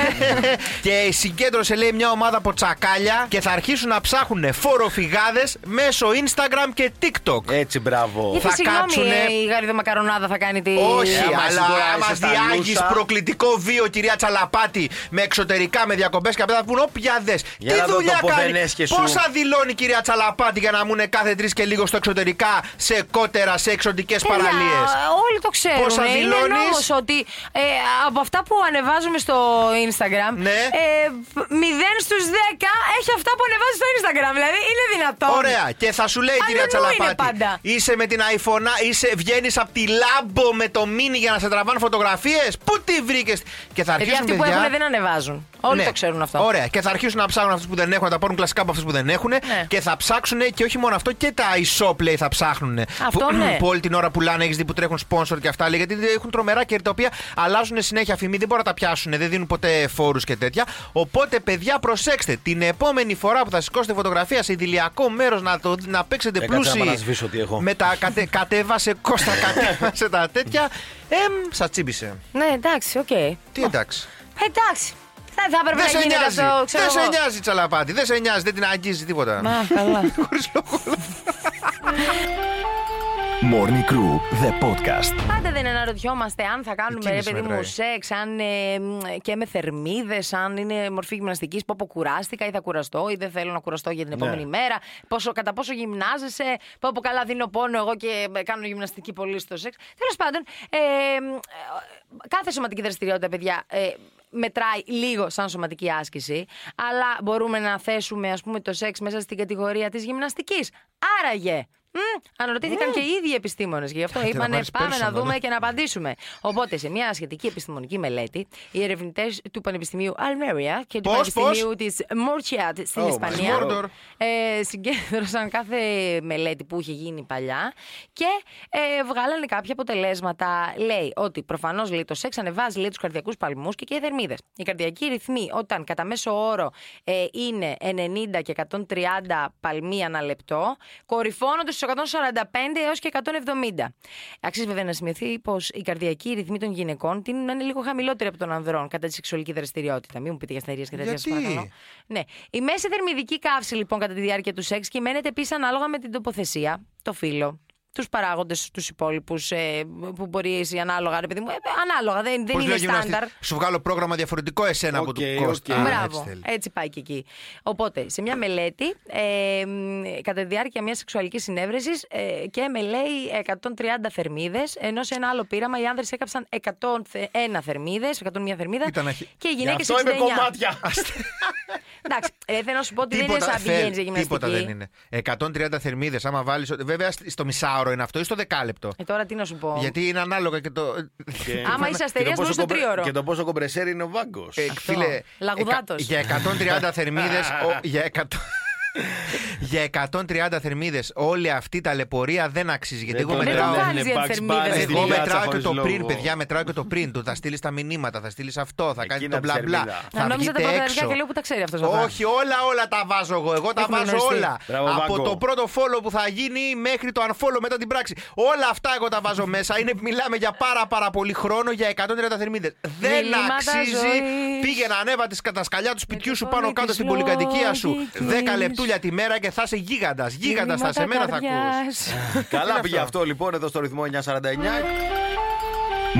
και συγκέντρωσε λέει μια ομάδα από τσακάλια και θα αρχίσουν να ψάχνουν φοροφυγάδες μέσω Instagram και TikTok. Έτσι, μπράβο. Γιατί Θα συγγνώμη, κάτσουνε- ε, η γαρίδα μακαρονάδα θα κάνει τη. Όχι, Ε, άμα εσύ αλλά τώρα άμα είσαι στα διάγεις λούσα. προκλητικό βίο, κυρία Τσαλαπάτη, με εξωτερικά, με διακοπές και αυτά θα πούν όποια δες. Για Τι να δω δουλειά το κάνει, ποδενέσχε σου. πόσα δηλώνει η κυρία Τσαλαπάτη για να μουν κάθε τρεις και λίγο στο εξωτερικά, σε κότερα, σε εξωτικές Παιδιά, παραλίες; Όλοι το ξέρουν. Πόσα ε, Είναι δηλώνεις; νόμος ότι ε, από αυτά που ανεβάζουμε στο Instagram, Ναι. ε, 0 στους 10 έχει αυτά που ανεβάζει στο Instagram. Δηλαδή είναι δυνατόν. Ωραία. Και θα σου λέει η κυρία Αλλού είναι Τσαλαπάτη. πάντα. Είσαι με την iPhone, είσαι, βγαίνεις από τη λάμπο με το mini για να σε τραβάνε φωτογραφίες; Πού τη βρήκες; Και θα Παιδιά, αρχίσουν αυτοί που παιδιά, έχουν δεν ανεβάζουν. Όλοι Ναι. το ξέρουν αυτό. Ωραία. Και θα αρχίσουν να ψάχνουν αυτούς που δεν έχουν, να τα πάρουν κλασικά από αυτούς που δεν έχουν. Ναι. Και θα ψάξουν και όχι μόνο αυτό, και τα e-shop λέει θα ψάχνουν. Αυτό, που, ναι. που όλη την ώρα πουλάνε, έχεις δει που τρέχουν sponsor και αυτά. Λέει, γιατί έχουν τρομερά κέρδη τα οποία αλλάζουν συνέχεια φημή, δεν μπορούν να τα πιάσουν, δεν δίνουν ποτέ φόρους και τέτοια. Οπότε, παιδιά, προσέξτε. Την επόμενη φορά που θα σηκώσετε φωτογραφία σε ειδυλλιακό μέρος να, το, να παίξετε Ε, κάτσε να πλούσιοι. μας σβήσω τι έχω. Με τα κατε, κατέβασε, Κώστα, κατέβασε τα τέτοια. Εμ, σας τσίμπησε. Ναι, εντάξει, οκ. Τι εντάξει. Εντάξει. Θα, θα έπρεπε Δεν να σε γίνεται νοιάζει. αυτό, ξέρω Δεν σε εγώ. νοιάζει, τσαλαπάτη. Δεν σε νοιάζει, δεν την αγγίζει τίποτα. Μα, καλά. Χωρίς λόγο. Morning Crew, the podcast. Πάντα δεν αναρωτιόμαστε αν θα κάνουμε ρε Κίνηση παιδί μου μετράει. σεξ, αν ε, μ, και με θερμίδες, αν είναι μορφή γυμναστικής, που από κουράστηκα ή θα κουραστώ ή δεν θέλω να κουραστώ για την επόμενη μέρα, πόσο, κατά πόσο γυμνάζεσαι, που από καλά δίνω πόνο εγώ και ε, κάνω γυμναστική πολύ στο σεξ. Τέλος πάντων, ε, μ, ε, κάθε σωματική δραστηριότητα, παιδιά, ε, μετράει λίγο σαν σωματική άσκηση, αλλά μπορούμε να θέσουμε ας πούμε το σεξ μέσα στην κατηγορία της γυμναστικής. Άραγε, Μμ, αναρωτήθηκαν και οι ίδιοι επιστήμονες. Γι' αυτό Άντε, να είπαν πάρεις πάμε να personal, δούμε ναι. και να απαντήσουμε. Οπότε, σε μια σχετική επιστημονική μελέτη, οι ερευνητές του Πανεπιστημίου Αλμέρια και του Πώς, Πανεπιστημίου της Μόρτσιατ στην Oh my Ισπανία Mordor. ε, συγκέντρωσαν κάθε μελέτη που είχε γίνει παλιά και ε, βγάλανε κάποια αποτελέσματα. Λέει ότι προφανώς το σεξ ανεβάζει λέει, τους καρδιακούς παλμούς και, και οι θερμίδες. Οι καρδιακοί ρυθμοί, όταν κατά μέσο όρο ε, είναι 90 και 130 παλμοί ανά λεπτό, κορυφώνονται στου 145 έως και 170. Αξίζει βέβαια να σημειωθεί πως οι καρδιακοί ρυθμοί των γυναικών τείνουν να είναι λίγο χαμηλότεροι από των ανδρών κατά τη σεξουαλική δραστηριότητα. Μην μου πείτε για αστερίε και τέτοια, σας Γιατί; παρακαλώ. Ναι. Η μέση θερμιδική καύση λοιπόν κατά τη διάρκεια του σεξ κυμαίνεται επίσης ανάλογα με την τοποθεσία, το φύλλο, τους παράγοντες, τους υπόλοιπους ε, που μπορεί εσύ ανάλογα, ρε παιδί μου. Ε, ανάλογα, δεν, δεν Πώς είναι λέει ο γυμναστής, στάνταρ. Σου βγάλω πρόγραμμα διαφορετικό εσένα από Οκ, του Κώστα. οκ. Α, Μπράβο. έτσι θέλει. Έτσι πάει και εκεί. Οπότε, σε μια μελέτη, ε, μ, κατά τη διάρκεια μιας σεξουαλικής συνέβρεσης, ε, και με λέει 130 θερμίδες, ενώ σε ένα άλλο πείραμα οι άνδρες έκαψαν 101 θερμίδες, 101 θερμίδα. Ήταν αχι- Και οι Γι' γυναίκε αυτό είμαι 69. κομμάτια. Εντάξει, ε, θέλω να σου πω ότι δεν είναι Τίποτα, σαν Φερ, πηγαίνεις για γυμναστική. τίποτα δεν είναι. 130 θερμίδες, άμα βάλεις. Βέβαια στο μισάωρο είναι αυτό ή στο δεκάλεπτο; Ε, τώρα τι να σου πω. Γιατί είναι ανάλογα και το. Και- Άμα είσαι και αστερίας, το πόσο μπορείς στο κομπρε- τρίωρο. Και το πόσο κομπρεσέρ είναι ο βάγκος. Ε, Αυτό. φίλε, Λαγουδάτος. εκα- Για 130 θερμίδες. για 100. Για 130 θερμίδες όλη αυτή η ταλαιπωρία δεν αξίζει. Γιατί Δεν εγώ το μετράω. το βάλεις για τις θερμίδες, Εγώ φίλε. μετράω και το πριν, παιδιά, μετράω και το πριν. Του θα στείλεις τα μηνύματα, θα στείλεις αυτό, θα κάνει Εκείνα το μπλα της μπλα. θερμίδα. Να Θα νόμιζα τα βγείτε πρωταρχικά έξω. και λέω που τα ξέρει αυτός αυτά. Όχι, όλα, όλα τα βάζω εγώ. Εγώ τα Έχουμε βάζω γνωριστεί. όλα. Μπράβο, Από Βάγκο. το πρώτο follow που θα γίνει μέχρι το unfollow μετά την πράξη. Όλα αυτά εγώ τα βάζω μέσα. Είναι, μιλάμε για πάρα πάρα πολύ χρόνο για 130 θερμίδες. Δεν Διλήμματα αξίζει. ζωής. Πήγε να ανέβα τις- τα σκαλιά του σπιτιού τη σου φωνή πάνω κάτω της στην πολυκατοικία σου. λογικής. 10 λεπτούλια τη μέρα και θα είσαι γίγαντας. Γίγαντα θα σε μένα θα ακούς. Καλά πήγε αυτό; λοιπόν εδώ στο ρυθμό 949.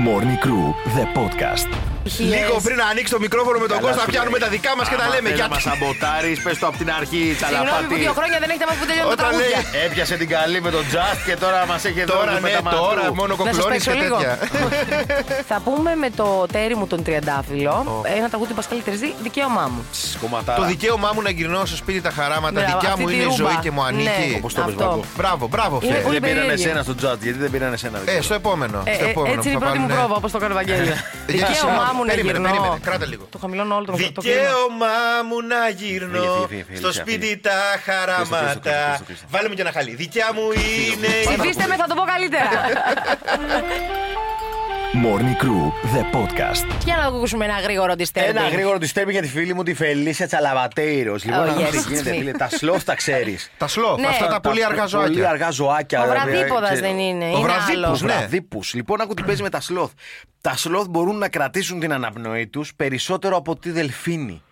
Morning Crew, the podcast. Λίγο πριν να ανοίξει το μικρόφωνο με τον Καλά Κώστα, σου πιάνουμε λέει. τα δικά μας και τα Άμα λέμε. θες Γιατί να μας σαμποτάρεις, πες το από την αρχή, Συγγνώμη που τσαλαπάτη. δύο χρόνια δεν έχετε μάθει που τελειώνουν τα Όταν λέει τραγούδια. Έπιασε την καλή με τον Just και τώρα μας έχει εδώ Τώρα με ναι, τα μαντού. τώρα μόνο Να σας κοκλώνει παίξω και λίγο. τέτοια. Θα πούμε με το τέρι μου τον Τριαντάφυλλο ένα τραγούδι του Πασκάλη Τερζή, δικαίωμά μου. Κομματάρα. Το δικαίωμά μου να γυρνώ στο σπίτι τα χαράματα. Μπράβο, Δικιά αυτή μου τη είναι η ρούμπα. ζωή και μου ανήκει. Ναι, Όπως το πες, αυτό. Βάγκο. Μπράβο, μπράβο, Είναι Φερ. πολύ Δεν πήραν περίεργη. εσένα στο Just, γιατί δεν πήραν εσένα. δεν Ε, ξέρω. στο επόμενο. Ε, στο ε, επόμενο έτσι που είναι η θα πρώτη μου πάρουνε- πρόβα, όπως το κάνω Βαγγέλη. Γιατί Δικαίωμά συγγνώμη, μου να περίμενε, γυρνώ. περίμενε, κράτα λίγο. Το χαμηλώνω όλο το το κλίμα. Δικαίωμά μου να γυρνώ Φύγε, φύγε, φύγε, στο Λυσία, σπίτι φύγε. τα Κλείστο, χαράματα. κλείστο, κλείστο. Βάλε μου και ένα χαλί. Δικιά μου είναι. Ψηφίστε με, θα το πω καλύτερα. Morning Crew, the podcast. Για να ακούσουμε ένα γρήγορο τη Ένα γρήγορο τη για τη φίλη μου τη Φελίσια Τσαλαβατέιρος. Λοιπόν, Oh, να δούμε yes, τι γίνεται, me. φίλε. Τα σλόφ τα ξέρεις. Τα σλόφ, Ναι. αυτά τα πολύ αργά Πολύ ζωάκια. αργά ζωάκια. Ο δηλαδή, βραδίποδας ξέρω. δεν είναι, Ο είναι βραδίπους, άλλος. ναι. Ναι. Βραδίπους. Λοιπόν, άκου τι παίζει με τα σλόθ. Τα σλόθ μπορούν να κρατήσουν την αναπνοή τους περισσότερο από τη δελφίνη.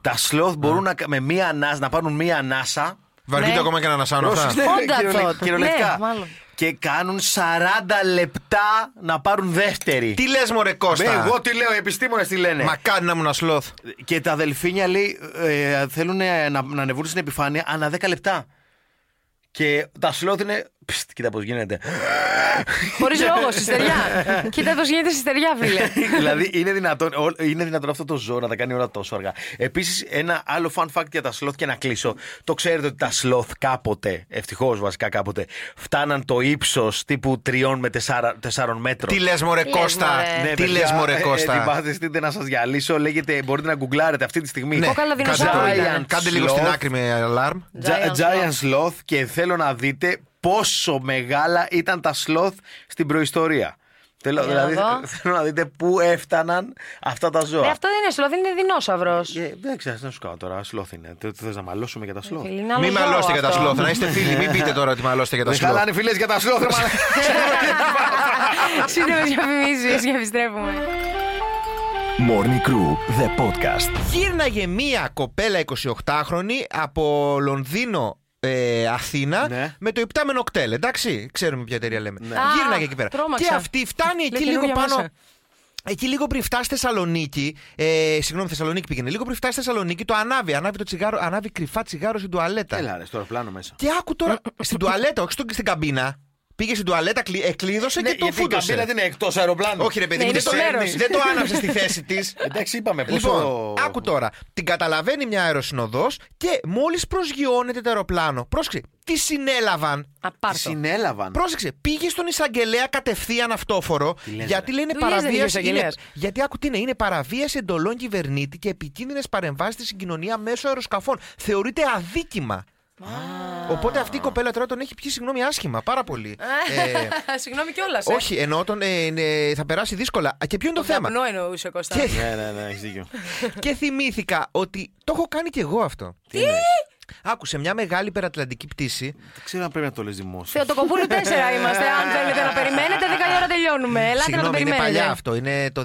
Τα σλόθ μπορούν να, με μία ανάσα, να πάρουν μία ανάσα. Βαριούνται Ναι. ακόμα και να ανασάνω αυτά. Πρόσεξε, Honda κυριολε- thought. κυριολεκτικά. Ναι, μάλλον. Και κάνουν 40 λεπτά να πάρουν δεύτερη. Τι λες, Μωρέ Ναι, Κώστα. εγώ τι λέω, οι επιστήμονες τι λένε. Μακάρι να ήμουν ένα σλόθ. Και τα δελφίνια λέει ε, θέλουν να, να ανεβούν στην επιφάνεια ανά 10 λεπτά. Και τα σλόθ είναι. Πστ, κοίτα πώς γίνεται. Χωρίς λόγο, στη στεριά. Κοίτα πώς γίνεται στη στεριά, φίλε. δηλαδή είναι δυνατόν, ό- είναι δυνατόν αυτό το ζώο να τα κάνει όλα τόσο αργά. Επίσης, ένα άλλο fun fact για τα σλόθ και να κλείσω. Το ξέρετε ότι τα σλόθ κάποτε, ευτυχώς βασικά κάποτε, φτάναν το ύψος τύπου 3 με 4, μέτρων. Τι λες, Μωρέ λες, Κώστα; μωρέ. Ναι, Τι παιδιά, λες, Μωρέ ε, Κώστα; Ετοιμάζεστε να σας διαλύσω. Λέγεται, μπορείτε να γκουγκλάρετε αυτή τη στιγμή. Ναι, Κόκαλα κάντε, δεινοσαύρο το- ήταν. κάντε λίγο Sloth. στην άκρη με alarm. Gi- Giant Giant sloth και θέλω να δείτε πόσο μεγάλα ήταν τα sloth στην προϊστορία. Θέλω, Για να δηλαδή, δω. θέλω να δείτε πού έφταναν αυτά τα ζώα. Ε, αυτό δεν είναι σλόθ, είναι δεινόσαυρος. Ε, δεν ξέρω, τι να σου κάνω τώρα. Sloth είναι. Τι θες να μαλώσουμε για τα sloth. Μην μαλώσετε για τα σλόθ. Να είστε φίλοι, μην πείτε τώρα ότι μαλώσετε για τα Δεν σλόθ. χαλάνε φιλές για τα sloth, ρε μαλάκα. Σύντομες διαφημίσεις και επιστρέφουμε. Morning Crew, the podcast. Γύρναγε μία κοπέλα 28χρονη από Λονδίνο. Ε, Αθήνα Ναι. με το υπτάμενο κτέλ. Εντάξει, ξέρουμε ποια εταιρεία λέμε. Α, Γύρναγε εκεί πέρα. τρόμαξα. Και αυτή φτάνει εκεί Λέει λίγο καινούργια πάνω. μέσα. Εκεί λίγο πριν φτάσει στη Θεσσαλονίκη, ε, συγγνώμη, Θεσσαλονίκη πήγαινε. Λίγο πριν φτάσει στη Θεσσαλονίκη, το ανάβει. Ανάβει, το τσιγάρο, ανάβει κρυφά τσιγάρο στην τουαλέτα. Έλα, ρε, στο αεροπλάνο μέσα. Και άκου τώρα στην τουαλέτα, όχι στο- στην καμπίνα. Πήγε στην τουαλέτα, κλει- εκλείδωσε Ναι, και το γιατί η φούτωσε. καμπίνα δεν είναι εκτός αεροπλάνου. Όχι, ρε παιδί Ναι, μου, είναι δεν, στο το- μέρος. δεν το άναψες στη θέση της. Εντάξει, είπαμε πόσο. Λοιπόν, άκου τώρα. Την καταλαβαίνει μια αεροσυνοδός και μόλις προσγειώνεται το αεροπλάνο. Πρόσεξε, τι συνέλαβαν. Απάρτο. Συνέλαβαν. Πρόσεξε, πήγε στον εισαγγελέα κατευθείαν αυτόφορο. λες, γιατί λέει είναι Δουλειές δεν είχε ο παραβίαση. Είναι, εισαγγελέας. γιατί άκου τι είναι, είναι παραβίαση εντολών κυβερνήτη και επικίνδυνες παρεμβάσεις στη συγκοινωνία μέσω αεροσκαφών. Θεωρείται αδίκημα. Οπότε αυτή η κοπέλα τώρα τον έχει πιει συγγνώμη άσχημα, πάρα πολύ. ε, Συγγνώμη κιόλας. όχι, ενώ τον, ε, ε, θα περάσει δύσκολα. Α, Και ποιο είναι το θέμα; Καπνό εννοούσε ο Κώστα. Και, Ναι, ναι, ναι, έχεις δίκιο. και θυμήθηκα ότι το έχω κάνει κι εγώ αυτό. Τι! Άκουσε μια μεγάλη υπερατλαντική πτήση. Δεν ξέρω αν πρέπει να το λες δημόσια. Θεοτοκοπούλου 4 είμαστε. Αν θέλετε να περιμένετε, 10 η ώρα τελειώνουμε. Ελάτε να το Συγγνώμη, είναι περιμένετε. παλιά αυτό. Είναι το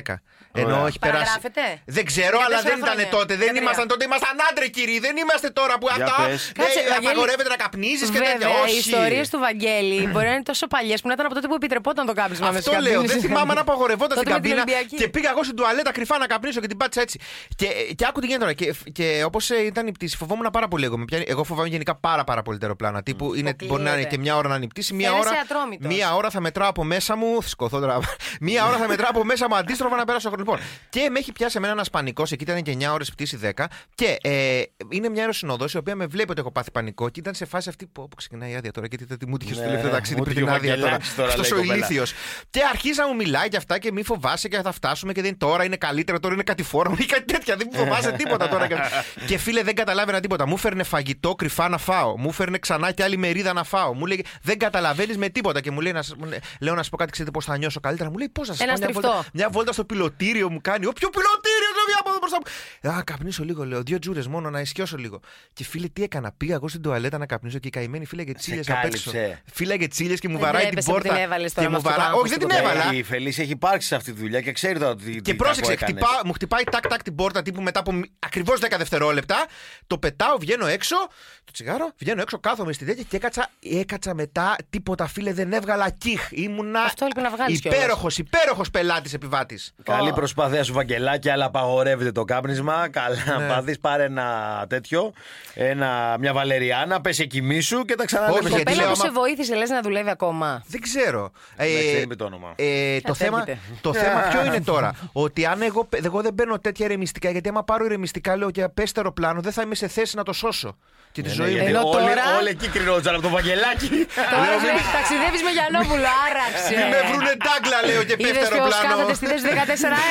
2010. Ενώ Ωραία. έχει περάσει. Παραγράφεται; Δεν ξέρω, Για αλλά τέσσερα δεν ήταν χρόνια. τότε. Δεν Για τρία. ήμασταν τότε. Ήμασταν άντρε, κύριοι. Δεν είμαστε τώρα που Για αυτά. πες. ε, Κάτσε, Βαγγέλη. απαγορεύεται να καπνίζεις και τέτοια. Βέβαια, οι Όχι. ιστορίες του Βαγγέλη μπορεί να είναι τόσο παλιές που να ήταν από τότε που επιτρεπόταν το κάπνισμα μέσα Αυτό στις λέω. καμπίνες. Δεν θυμάμαι αν απαγορευόταν Τότε στην με την καμπίνα. Ολυμπιακή. Και πήγα εγώ στην τουαλέτα κρυφά να καπνίσω και την πάτησα έτσι. Και, και άκου τι γίνεται τώρα. Και, και όπως ήταν η πτήση, φοβόμουν πάρα πολύ εγώ. Με πιάνει- Εγώ φοβάμαι γενικά πάρα, πάρα πολύ τα αεροπλάνα. Τύπου είναι, μπορεί να είναι και μια ώρα να είναι η πτήση, μια Φαίνεσαι ώρα, ατρόμητος. μια ώρα θα μετράω από μέσα μου. Σκοθώ τώρα. Μία ώρα θα μετράω από μέσα μου αντίστροφα να περάσω χρόνο. Λοιπόν, και με έχει πιάσει εμένα ένας πανικός. Εκεί ήταν και 9 ώρες πτήση 10. Και ε, είναι μια αεροσυνοδό η οποία με βλέπει ότι έχω πάθει πανικό και ήταν σε φάση αυτή που όπου ξεκινάει η άδεια τώρα. Γιατί τι μου τύχε στο Ναι, τελευταίο ταξίδι μου πριν τύχε την ο άδεια τώρα. Βαγγελάκης τώρα, Αυτός λέει ο η κοπέλα. ηλίθιος. Και αρχίζει να μου μιλάει για αυτά και μη φοβάσαι και θα φτάσουμε και δεν τώρα είναι καλύτερο, τώρα είναι κάτι φόρμα ή κάτι τέτοια. Δεν μου φοβάσαι τίποτα τώρα. και φίλε δεν καταλάβαινα τίποτα. Μου φέρνε φαγητό κρυφά να φάω. Μου φέρνε ξανά και άλλη μερίδα να φάω. Μου λέει δεν καταλαβαίνεις με τίποτα. Και μου λέει να, σας- μου λέει, λέω να σου πω κάτι, ξέρετε πώς θα νιώσω καλύτερα. Μου λέει πώς να σα Ένα πω μια στριφτό. βόλτα, μια βόλτα στο πιλωτήριο μου κάνει. Όποιο πιλωτήριο το βγει από εδώ μπροστά μου. Α, καπνίσω λίγο, λέω. Δύο τζούρες μόνο να ισιώσω λίγο. Και φίλε, τι έκανα. Πήγα εγώ στην τουαλέτα να καπνίσω και η καημένη φύλαγε τσίλε απ' έξω. κάλυψε. Φύλαγε τσίλε και μου Δεν βαράει την τρέπεσαι που πόρτα. την έβαλες και τώρα με μου αυτό το βαρά- άγχος Όχι, δεν στην την κοπέλα. έβαλα. Η Φελίσια έχει υπάρξει σε αυτή τη δουλειά και ξέρει τώρα τι. Και τι πρόσεξε, κακό έκανες. χτυπά, μου χτυπάει τάκ-τάκ την πόρτα τύπου μετά από ακριβώς 10 δευτερόλεπτα. Το πετάω, βγαίνω έξω, το τσιγάρο, βγαίνω έξω, κάθομαι στη τέτοια και έκατσα, έκατσα μετά τίποτα φίλε, δεν έβγαλα κιχ. Ήμουνα Αυτό έλειπε να βγάλεις κιόλας. υπέροχος, υπέροχος πελάτης επιβάτης. Καλή προσπάθεια σου, Βαγγελάκη, αλλά απαγορεύεται το κάπνισμα. Καλά, Ναι. να πάθεις, πάρε ένα τέτοιο, ένα, μια βαλεριάνα, πες εκεί σου και τα ξαναλέμε. Όχι, Η γιατί κοπέλα λέω, που σε άμα- βοήθησε, λες να δουλεύει ακόμα; Δεν ξέρω. Εντάξει, δεν είπε το όνομα. ε, το, Ας θέμα, έρχεται. το θέμα ποιο είναι τώρα; ότι αν εγώ, εγώ δεν παίρνω τέτοια ηρεμιστικά, γιατί άμα πάρω ηρεμιστικά, λέω και πέσει το αεροπλάνο, δεν θα είμαι σε θέση να το σώσω. Και τη Ναι, ζωή ναι, μου. γιατί Ενώ όλοι, τώρα- όλοι εκεί κρινόντουσαν από το Βαγγελάκι. Τώρα ταξιδεύεις με Γιαννόπουλο, άραξε. Μην με βρούνε τάγκλα, λέω και πέφτει Είδε ποιος αεροπλάνο. κάθεται στη θέση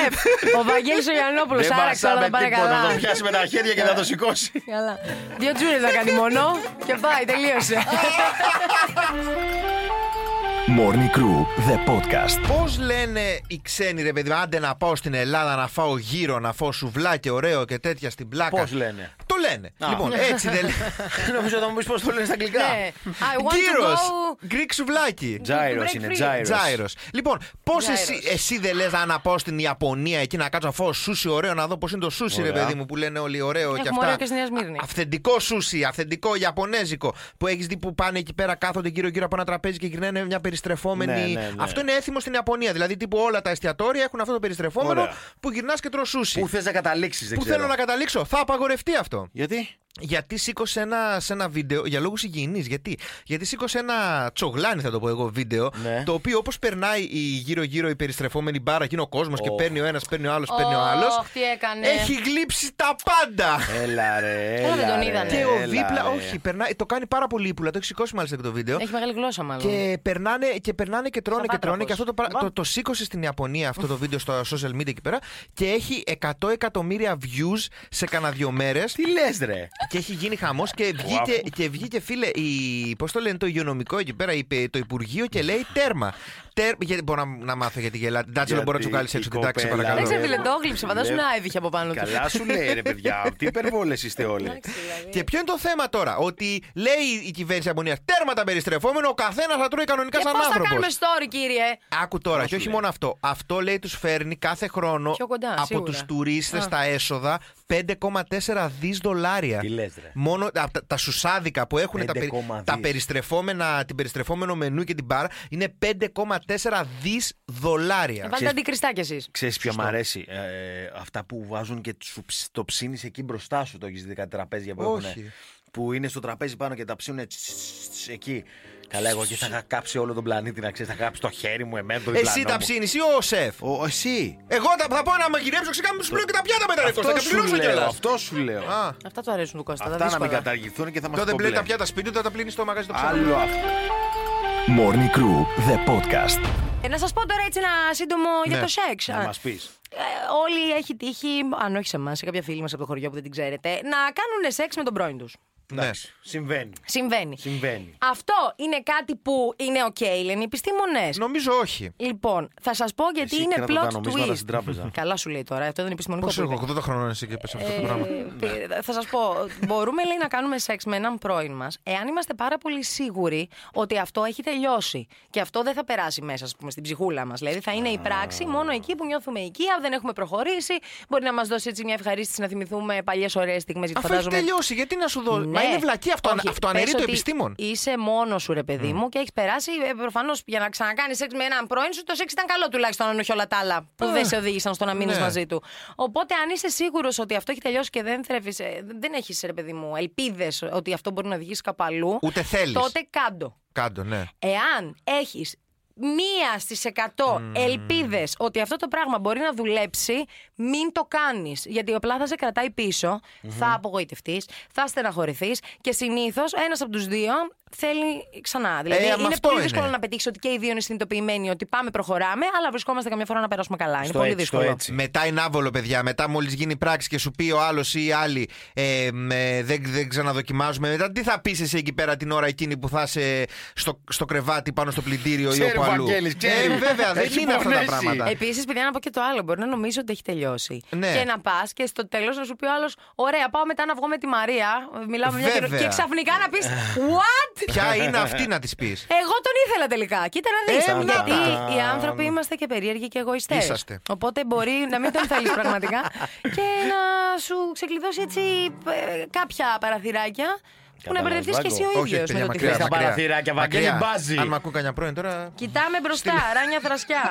14F. Ο Βαγγέλης ο Γιαννόπουλο, Δεν άραξε όλα μασάμε θα πάνε τίποτα, καλά. θα το πιάσει με τα χέρια και θα το σηκώσει. Καλά. Δύο τζούρε θα κάνει μόνο και πάει, τελείωσε. Morning Crew, the podcast. Πώς λένε οι ξένοι, ρε παιδί, μου, άντε να πάω στην Ελλάδα να φάω γύρω, να φάω σουβλάκι ωραίο και τέτοια στην πλάκα. Πώς λένε; Το λένε. Α. Λοιπόν, έτσι δεν λένε. Νομίζω θα μου πεις πώς το λένε στα αγγλικά. Ναι. I want to Γύρος, go. Greek σουβλάκι. Τζάιρος Break είναι, free. τζάιρος. Τζάιρος. Λοιπόν, πώς Gyros. εσύ, εσύ δεν λες να πάω στην Ιαπωνία εκεί να κάτσω να φάω σούσι ωραίο, να δω πώς είναι το σούσι, ρε Ωραία. παιδί μου, που λένε όλοι ωραίο και Έχουμε αυτά. ωραίο και στη Νέα Σμύρνη. Αυθεντικό σούσι, αυθεντικό Ιαπωνέζικο. Που έχεις δει που πάνε εκεί πέρα, κάθονται γύρω-γύρω από ένα τραπέζι και γυρνάνε μια περιστρεφόμενη. Ναι, ναι, ναι. Αυτό είναι έθιμο στην Ιαπωνία. Δηλαδή, τύπου όλα τα εστιατόρια έχουν αυτό το περιστρεφόμενο Ωραία. που γυρνάς και τρώ σούσι. Πού θες να καταλήξεις, δεν Πού ξέρω. θέλω να καταλήξω. Θα απαγορευτεί αυτό. Γιατί; Γιατί σήκωσε ένα, σε ένα βίντεο για λόγους υγιεινής. Γιατί; Γιατί σήκωσε ένα τσογλάνι, θα το πω εγώ, βίντεο. Ναι. Το οποίο όπως περνάει η γύρω-γύρω η περιστρεφόμενη μπάρα, γίνει ο κόσμος και Οχ. παίρνει ο ένας, παίρνει ο άλλος, παίρνει ο άλλος. Ωχ, τι έκανε. Έχει γλύψει τα πάντα. Έλα ρε. Έλα, δεν έλα, τον ρε, είδανε. Και ο έλα, δίπλα, ρε. όχι, περνάει, το κάνει πάρα πολύ ύπουλα. Το έχει σηκώσει μάλιστα και το βίντεο. Έχει μεγάλη γλώσσα μάλλον. Και περνάνε και, περνάνε και τρώνε και Σαββάτραχος. τρώνε. Και αυτό το, πρα- το, το σήκωσε στην Ιαπωνία αυτό το βίντεο στο social media εκεί πέρα. Και έχει 100 εκατομμύρια views σε κανένα δύο μέρες. Τι λες, ρε; Και έχει γίνει χαμός και βγήκε, και βγήκε φίλε, η, πώς το λένε το υγειονομικό εκεί πέρα, είπε, το Υπουργείο και λέει τέρμα. Τέρ, γιατί, μπορώ να, να μάθω γιατί γελάτε. Εντάξει, δεν Γιατί μπορεί να του βγάλει η έξω την τάξη, σε κοπέλα- παρακαλώ. Δεν ξέρω, Καλό. φίλε, το γλύψε. Φαντάσου Ναι. να έβηχε από πάνω του. Καλά σου λέει, ρε παιδιά. Τι υπερβόλες είστε όλοι. Εντάξει, δηλαδή. Και ποιο είναι το θέμα τώρα, ότι λέει η κυβέρνηση Ιαπωνία τέρμα τα περιστρεφόμενο, ο καθένας θα τρώει κανονικά Και σαν πώς θα άνθρωπος. κάνουμε story, κύριε; Άκου τώρα, σου και όχι λέει. μόνο αυτό. Αυτό λέει τους φέρνει κάθε χρόνο Πιο κοντά, από σίγουρα. τους τουρίστες Α. τα έσοδα 5,4 δις δολάρια. Τι λες, ρε. Μόνο από τα, τα σουσάδικα που έχουν τα, περι- 5,2. τα περιστρεφόμενα, την περιστρεφόμενο μενού και την μπάρα είναι 5,4 δις δολάρια. Βάλτε αντικριστά κι εσείς. Ξέρεις ποιο μ' αρέσει; Ε, αυτά που βάζουν και σου ψ- το ψήνεις εκεί μπροστά σου. Το έχεις δει κάτι τραπέζια που Όχι. Έχουν. Που είναι στο τραπέζι πάνω και τα ψήνουν εκεί. Καλά, εγώ και θα είχα κάψει όλο τον πλανήτη να ξέρεις. Θα κάψει το χέρι μου, εμένα το διπλανό Εσύ τα μου. ψήνεις ή ο σεφ. Ο, εσύ. Εγώ θα, θα πω να μαγειρέψω, ξεκάμε σου πλέον και τα πιάτα μετά. ρε Κώστα, Αυτό και σου πληρώσω λέω. κιόλας. Αυτό σου λέω. Α, Αυτά του αρέσουν του Κώστα. τα Αυτά να μην δύσκολα. καταργηθούν και θα μας τότε πλένει τα πιάτα σπίτι του, θα τα πλύνεις στο μαγαζί το ξέρω. Άλλο αυτό. Morning Crew, the podcast. Ε, να σας πω τώρα έτσι ένα σύντομο για Ναι. το σεξ. Να Α, μας πεις. ε, όλοι έχει τύχει, αν όχι σε εμάς, σε κάποια φίλη μας από το χωριό που δεν την ξέρετε, να κάνουν σεξ με τον πρώην τους. Ναι. Συμβαίνει. Συμβαίνει. Συμβαίνει. Αυτό είναι κάτι που είναι οκ, λένε οι επιστήμονες. Νομίζω όχι. Λοιπόν, θα σας πω γιατί Εσύ είναι κράτα τα plot νομίσματα twist. στην τράπεζα. Καλά σου λέει τώρα, αυτό δεν είναι επιστημονικό. Πόσο που εγώ, είπε. 80 χρόνων εσύ και πες αυτό το πράγμα. Ε, θα σας πω, μπορούμε λέει, να κάνουμε σεξ με έναν πρώην μας, εάν είμαστε πάρα πολύ σίγουροι ότι αυτό έχει τελειώσει. Και αυτό δεν θα περάσει μέσα, ας πούμε, στην ψυχούλα μας. Δηλαδή, θα είναι η πράξη μόνο εκεί που νιώθουμε οικεία, δεν έχουμε προχωρήσει. Μπορεί να μας δώσει έτσι μια ευχαρίστηση να θυμηθούμε παλιές ωραίες στιγμές. Γιατί Αφού έχει φαντάζομαι. τελειώσει, γιατί να σου δω. Μα Ναι. είναι βλακή αυτό. Όχι, αυτό αναιρεί πες το ότι επιστήμον. Είσαι μόνος σου, ρε παιδί μου, και έχεις περάσει. Προφανώς για να ξανακάνεις σεξ με έναν πρώην σου, το σεξ ήταν καλό τουλάχιστον, αν όχι όλα τα άλλα που Ε, δεν σε οδήγησαν στο να μείνεις ναι. μαζί του. Οπότε, αν είσαι σίγουρος ότι αυτό έχει τελειώσει και δεν θρέφεις, δεν έχεις, ρε παιδί μου, ελπίδες ότι αυτό μπορεί να οδηγήσει κάπου αλλού. Ούτε θέλεις. Τότε κάντο. Κάντο, ναι. Εάν έχεις μία στις 100 ελπίδες ότι αυτό το πράγμα μπορεί να δουλέψει, μην το κάνεις. Γιατί απλά θα σε κρατάει πίσω, θα απογοητευτείς, θα στεναχωρηθείς και συνήθως ένας από τους δύο θέλει ξανά. Δηλαδή Ε, μα είναι αυτό πολύ είναι. δύσκολο να πετύχεις ότι και οι δύο είναι συνειδητοποιημένοι ότι πάμε, προχωράμε, αλλά βρισκόμαστε καμιά φορά να περάσουμε καλά. Είναι Στο πολύ έτσι, στο δύσκολο. έτσι. Μετά είναι άβολο, παιδιά. Μετά, μόλις γίνει πράξη και σου πει ο άλλος ή η άλλη ε, με, δεν, δεν ξαναδοκιμάζουμε. Μετά, τι θα πεις εσύ εκεί πέρα την ώρα εκείνη που θα είσαι στο, στο κρεβάτι πάνω στο πλυντήριο ή Ξέρει όπου ο αλλού. Βαγγέλης, ξέρει. Ε, βέβαια, δεν Έχει είναι αυτά τα πονέσει. πράγματα. Επίσης, παιδιά, να πω και το άλλο. Μπορεί να νομίζει ότι έχει τελειώσει. Ναι. Και να πας και στο τέλος να σου πει ο άλλος: Ωραία, πάω μετά να βγω με τη Μαρία. Μιλάμε μια Βέβαια. και, και ξαφνικά να πεις: What? Ποια είναι αυτή να της πεις; Εγώ τον ήθελα τελικά. Κοίτα να δεις. Ε, να γιατί τα. οι άνθρωποι είμαστε και περίεργοι και εγωιστές. Είσαστε. Οπότε μπορεί να μην τον θέλεις πραγματικά και να σου ξεκλειδώσει έτσι ε, κάποια παραθυράκια που να Κατάλαβες, μπερδευτείς και εσύ ο Όχι, ίδιος παιδιά, με το τι μακριά. θες. Στα μακριά. παραθυράκια, Βαγγέλη, Μακριά. μπάζει. Αν μ' ακούν κανένα πρώην τώρα. Κοιτάμε μπροστά, ράνια θρασκιά.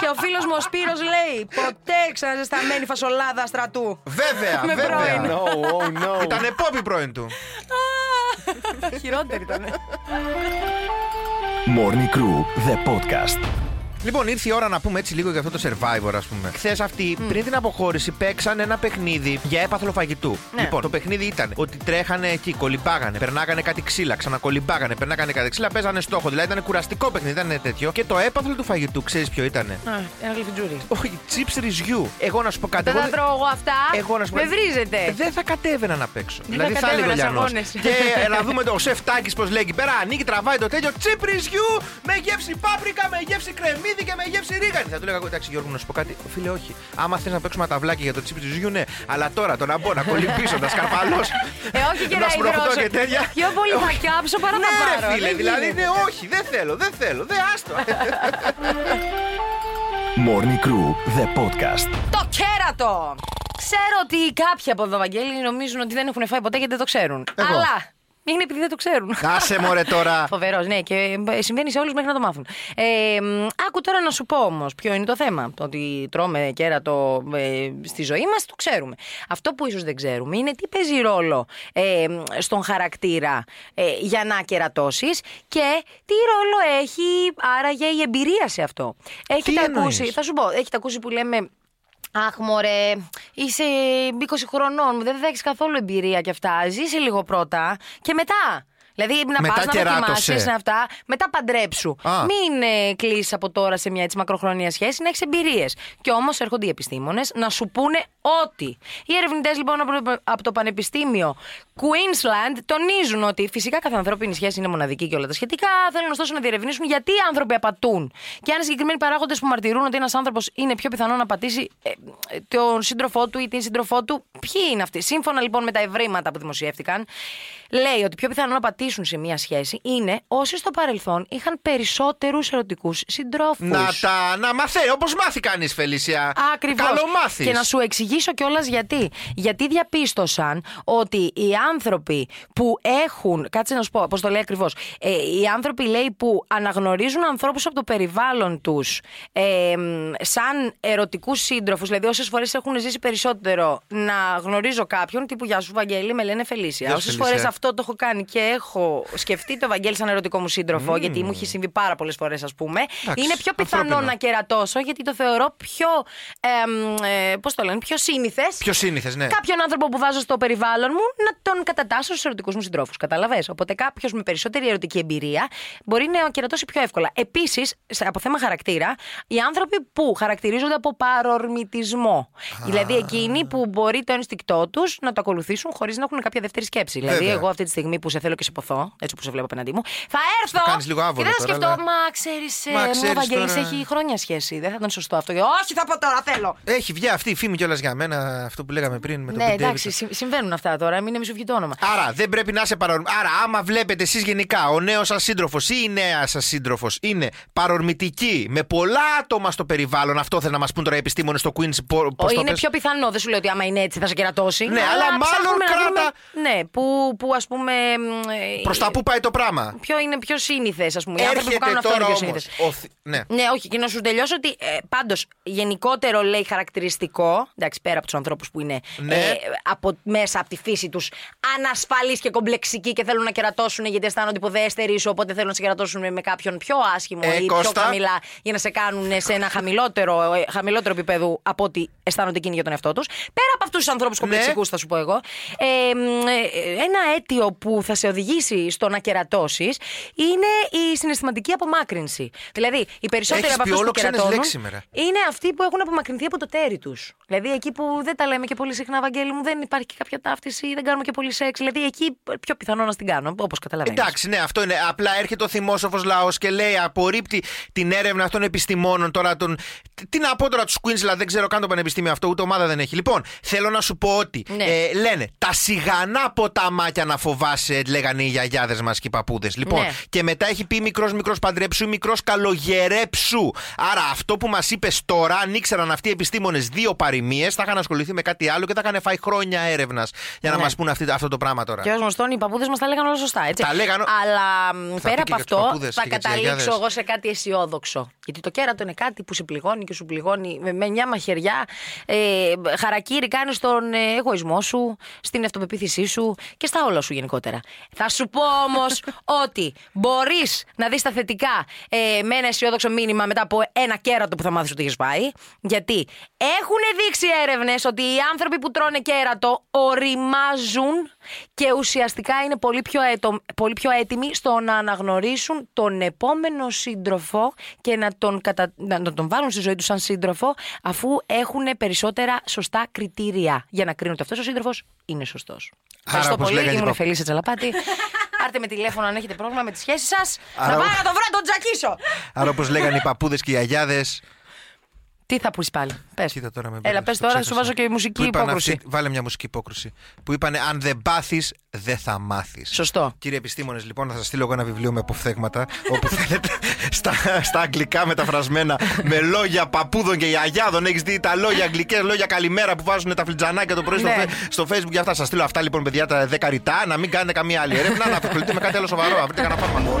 και ο φίλος μου ο Σπύρος λέει: Ποτέ ξαναζεσταμένη φασολάδα στρατού. Βέβαια, Με βέβαια. πρώην. No, oh no. Ήταν πόπι πρώην του. Χειρότερη ήταν. Morning Crew, the podcast. Λοιπόν, ήρθε η ώρα να πούμε έτσι λίγο για αυτό το survivor, ας πούμε. Χθες αυτοί, πριν την αποχώρηση, παίξαν ένα παιχνίδι για έπαθλο φαγητού. Ναι. Λοιπόν, το παιχνίδι ήταν ότι τρέχανε εκεί, κολυμπάγανε, περνάγανε κάτι ξύλα, ξανακολυμπάγανε, περνάγανε κάτι ξύλα, παίζανε στόχο. Δηλαδή ήταν κουραστικό παιχνίδι, ήταν τέτοιο. Και το έπαθλο του φαγητού, ξέρεις ποιο ήταν. Α, ένα γλυφιτζούρι. Όχι, chips ρυζιού. Εγώ να σου πω κάτι. Δεν εγώ θα τρώω εγώ αυτά. Εγώ να σου πω. Με βρίζετε. Δεν θα κατέβαινα να παίξω. Δεν δηλαδή θα θα έλεγε ο κατέβαινα σε Λιανός. αγώνες. Και ε, να δούμε το σεφ Τάκης πώς λέει εκεί πέρα. Ανοίγει, τραβάει το τέτοιο τσίπ ρυζιού με γεύση πάπρικα, με γεύση κρεμμύδι και με γεύση ρίγανη. Θα του λέγα εντάξει Γιώργο να σου πω κάτι. Φίλε, όχι. Άμα θες να παίξουμε ταυλάκι για το τσίπ ρυζιού, ναι. Αλλά τώρα το να μπω να κολυμπήσω, να σκαρπαλώσω. Ε, όχι και να να σπρωχτώ υδρώσω. και τέτοια. Πιο πολύ θα Όχι. κάψω παρά Ναι, θα ρε πάρω. φίλε, Δεν δηλαδή γίνεται. ναι, όχι, δεν θέλω, δεν θέλω, δεν άστο. Morning Crew, the podcast. Το κέρατο! Ξέρω ότι κάποιοι από εδώ, Βαγγέλη, νομίζουν ότι δεν έχουν φάει ποτέ γιατί δεν το ξέρουν. Εγώ. Αλλά είναι επειδή δεν το ξέρουν. Άσε μωρέ τώρα. Φοβερός, ναι, και ε, συμβαίνει σε όλους μέχρι να το μάθουν. Ε, μ, άκου τώρα να σου πω όμως ποιο είναι το θέμα. Το ότι τρώμε κέρατο ε, στη ζωή μας, το ξέρουμε. Αυτό που ίσως δεν ξέρουμε είναι τι παίζει ρόλο ε, μ, στον χαρακτήρα ε, για να κερατώσεις και τι ρόλο έχει άραγε η εμπειρία σε αυτό. Έχετε Τι ακούσει, εννοείς; θα σου πω, έχετε ακούσει που λέμε. Αχ, μωρέ, είσαι 20 χρονών, δεν θα έχεις καθόλου εμπειρία και αυτά. Ζήσε λίγο πρώτα και μετά. Δηλαδή να Μετά πας να κεράτωσε. δοκιμάσεις να αυτά, μετά παντρέψου. Α. Μην ε, κλείσει από τώρα σε μια έτσι μακροχρόνια σχέση, να έχεις εμπειρίες. Και όμως έρχονται οι επιστήμονες να σου πούνε ότι. Οι ερευνητές λοιπόν από, από το Πανεπιστήμιο Queensland τονίζουν ότι φυσικά κάθε ανθρώπινη σχέση είναι μοναδική και όλα τα σχετικά. Θέλουν ωστόσο να διερευνήσουν γιατί οι άνθρωποι απατούν. Και αν οι συγκεκριμένοι παράγοντες που μαρτυρούν ότι ένας άνθρωπος είναι πιο πιθανό να πατήσει ε, ε, τον σύντροφό του ή την σύντροφό του, ποιοι είναι αυτοί; Σύμφωνα λοιπόν με τα ευρήματα που δημοσιεύτηκαν, λέει ότι πιο πιθανό να πατήσουν σε μία σχέση είναι όσοι στο παρελθόν είχαν περισσότερους ερωτικούς συντρόφους. Να τα να μαθαίνει, όπως μάθει κανείς, Φελίσια. Ακριβώς. Καλό μάθεις. Και να σου εξηγήσω κιόλας γιατί. Γιατί διαπίστωσαν ότι οι άνθρωποι που έχουν. Κάτσε να σου πω, πώς το λέει ακριβώς. Ε, οι άνθρωποι, λέει, που αναγνωρίζουν ανθρώπους από το περιβάλλον τους ε, μ, σαν ερωτικούς σύντροφους, δηλαδή όσες φορές έχουν ζήσει περισσότερο να γνωρίζω κάποιον, τύπου Γεια σου, Βαγγέλη, με λένε Φελίσια. Γεια σου, Όσες Φελίσια. φορέ αυτό το έχω κάνει και έχω σκεφτεί το Βαγγέλη σαν ερωτικό μου σύντροφο, γιατί μου έχει συμβεί πάρα πολλές φορές, ας πούμε, Εντάξει, είναι πιο πιθανό ανθρώπινο. να κερατώσω, γιατί το θεωρώ πιο. Ε, Πώς το λένε, πιο σύνηθες. Πιο σύνηθες, ναι. Κάποιον άνθρωπο που βάζω στο περιβάλλον μου να τον κατατάσσω στους ερωτικούς μου συντρόφους. Καταλαβέ. Οπότε κάποιος με περισσότερη ερωτική εμπειρία μπορεί να κερατώσει πιο εύκολα. Επίσης, από θέμα χαρακτήρα, οι άνθρωποι που χαρακτηρίζονται από παρορμητισμό. Δηλαδή εκείνοι που μπορεί το ένστικτό τους να το ακολουθήσουν χωρίς να έχουν κάποια δεύτερη σκέψη. Δηλαδή, Βέβαια. Εγώ αυτή τη στιγμή που σε θέλω και σε ποθώ, έτσι που σε βλέπω απέναντί μου, θα έρθω. κάνεις λίγο άβολο και δεν θα τώρα, σκεφτώ, αλλά- μα ξέρεις, Μα μου ο ξέρεις Βαγγέλης τώρα- έχει χρόνια σχέση. Δεν θα ήταν σωστό αυτό. Και, Όχι, θα πω τώρα, θέλω. Έχει βγει αυτή η φήμη κιόλας για μένα, αυτό που λέγαμε πριν με τον Ναι, Pete εντάξει, Davidson. συ- συμβαίνουν αυτά τώρα. Μην είναι μη σου βγει το όνομα. Άρα δεν πρέπει να είσαι παρορμητικό. Άρα, άμα βλέπετε εσείς γενικά ο νέος σα σύντροφο ή η νέα σα σύντροφο είναι παρορμητική με πολλά άτομα στο περιβάλλον, αυτό θέλουν να μας πούν τώρα οι επιστήμονες στο Queen's. Πώς Ο, το είναι πες; πιο πιθανό, δεν σου λέω ότι άμα είναι έτσι θα σε κερατώσει. Ναι, αλλά μάλλον ψάχνουμε να κράτα- βρούμε- ναι, που, που ας πούμε. μ, ε, Προς τα πού πάει το πράγμα; Ποιο είναι πιο σύνηθες, ας πούμε. Οι άνθρωποι που Έρχεται κάνουν αυτό είναι τώρα πιο όμως. σύνηθες. Ναι. Ναι, όχι, και να σου τελειώσω ότι ε, πάντως γενικότερο λέει χαρακτηριστικό, εντάξει, πέρα από τους ανθρώπους που είναι Ναι. ε, από, μέσα από τη φύση τους ανασφαλείς και κομπλεξικοί και θέλουν να κερατώσουν γιατί αισθάνονται υποδέστεροι σου, οπότε θέλουν να σε κερατώσουν με κάποιον πιο άσχημο Ε, ή Κώστα. πιο χαμηλά για να σε κάνουν σε ένα χαμηλότερο, ε, χαμηλότερο επίπεδο από ό,τι αισθάνονται εκείνοι για τον εαυτό τους. Πέρα από αυτούς τους ανθρώπους κομπλεξικούς, θα σου πω εγώ, ε, μ, ε, ένα αίτιο που θα σε οδηγήσει στο να κερατώσεις είναι η συναισθηματική απομάκρυνση. Δηλαδή, οι περισσότεροι Έχεις από πει αυτούς όλο που ξένες κερατώνουν λέξεις σήμερα. είναι αυτοί που έχουν απομακρυνθεί από το τέρι τους. Δηλαδή, εκεί που δεν τα λέμε και πολύ συχνά, Βαγγέλη μου, δεν υπάρχει και κάποια ταύτιση, δεν κάνουμε και πολύ σεξ. Δηλαδή, εκεί πιο πιθανό να την κάνω, όπως καταλαβαίνεις. Εντάξει, ναι, αυτό είναι. Απλά έρχεται ο θυμόσοφος λαός και λέει, απορρίπτει την έρευνα των επιστημόνων τώρα. Τον... Τι να πω τώρα τους Queensland, δεν ξέρω καν το πανεπιστήμιο αυτό, ούτε ομάδα δεν έχει. Λοιπόν, θέλω να σου πω ότι Ναι. ε, λένε τα σιγανά ποταμάκια να φοβάσαι, λέγανε οι γιαγιάδες μας και οι παππούδες. Λοιπόν, Ναι. και μετά έχει πει μικρός μικρός παντρέψου, μικρός καλογερέψου. Άρα αυτό που μας είπες τώρα, αν ήξεραν αυτοί οι επιστήμονες δύο παροιμίες, θα είχαν ασχοληθεί με κάτι άλλο και θα είχαν φάει χρόνια έρευνας για να Ναι. μας πούνε αυτή- αυτό το πράγμα τώρα. Και ως γνωστόν, οι παππούδες μας τα λέγανε όλα σωστά, έτσι. Τα λέγανε- Αλλά μ, Θα πέρα πει από και για τους αυτό, παππούδες θα και για τις καταλήξω γιαγιάδες. εγώ σε κάτι αισιόδοξο. Γιατί το κέρατο είναι κάτι που σε πληγώνει και σου πληγώνει με, με μια μαχαιριά. Ε, χαρακτήρι κάνεις στον ε, εγωισμό σου, στην αυτοπεποίθησή σου και στα όλα σου γενικότερα. Θα σου πω όμως ότι μπορείς να δεις τα θετικά ε, με ένα αισιόδοξο μήνυμα μετά από ένα κέρατο που θα μάθεις ότι έχεις πάει. Γιατί έχουν δείξει έρευνες ότι οι άνθρωποι που τρώνε κέρατο οριμάζουν και ουσιαστικά είναι πολύ πιο, έτο- πολύ πιο έτοιμοι στο να αναγνωρίσουν τον επόμενο σύντροφο και να τον, κατα... να τον βάλουν στη ζωή τους σαν σύντροφο αφού έχουν περισσότερα σωστά κριτήρια για να κρίνουν ότι αυτός ο σύντροφος είναι σωστός. Ευχαριστώ όπως πολύ. λέγανε οι Ήμουν παπ- Φελίσσα Τζαλαπάτη. Πάρτε με τηλέφωνο αν έχετε πρόβλημα με τη σχέση σας. Άρα- Να πάω να το βρω, να τον τζακίσω. Άρα, όπως λέγανε οι παππούδες και οι αγιάδε. Τι θα πεις πάλι. Πες. Κοίτα τώρα με Έλα, μπέρδεψες, πες το τώρα, ξέχασα. σου βάζω και μουσική Που είπαν υπόκρουση. αυτή- βάλε μια μουσική υπόκρουση. Που είπαν Αν δεν πάθεις, δεν θα μάθεις. Σωστό. Κύριε επιστήμονες, λοιπόν, θα σας στείλω εγώ ένα βιβλίο με αποφθέγματα. όπου θέλετε στα, στα αγγλικά μεταφρασμένα με λόγια παππούδων και αγιάδων. Έχεις δει τα λόγια αγγλικές, λόγια καλημέρα που βάζουν τα φλιτζανάκια το πρωί στο, Ναι. φε- στο facebook και αυτά. Σας στείλω αυτά λοιπόν, παιδιά, τα 10 ρητά. Να μην κάνετε καμία άλλη έρευνα, να ασχοληθείτε με κάτι άλλο σοβαρό. Να βρείτε κανένα φάρμακο.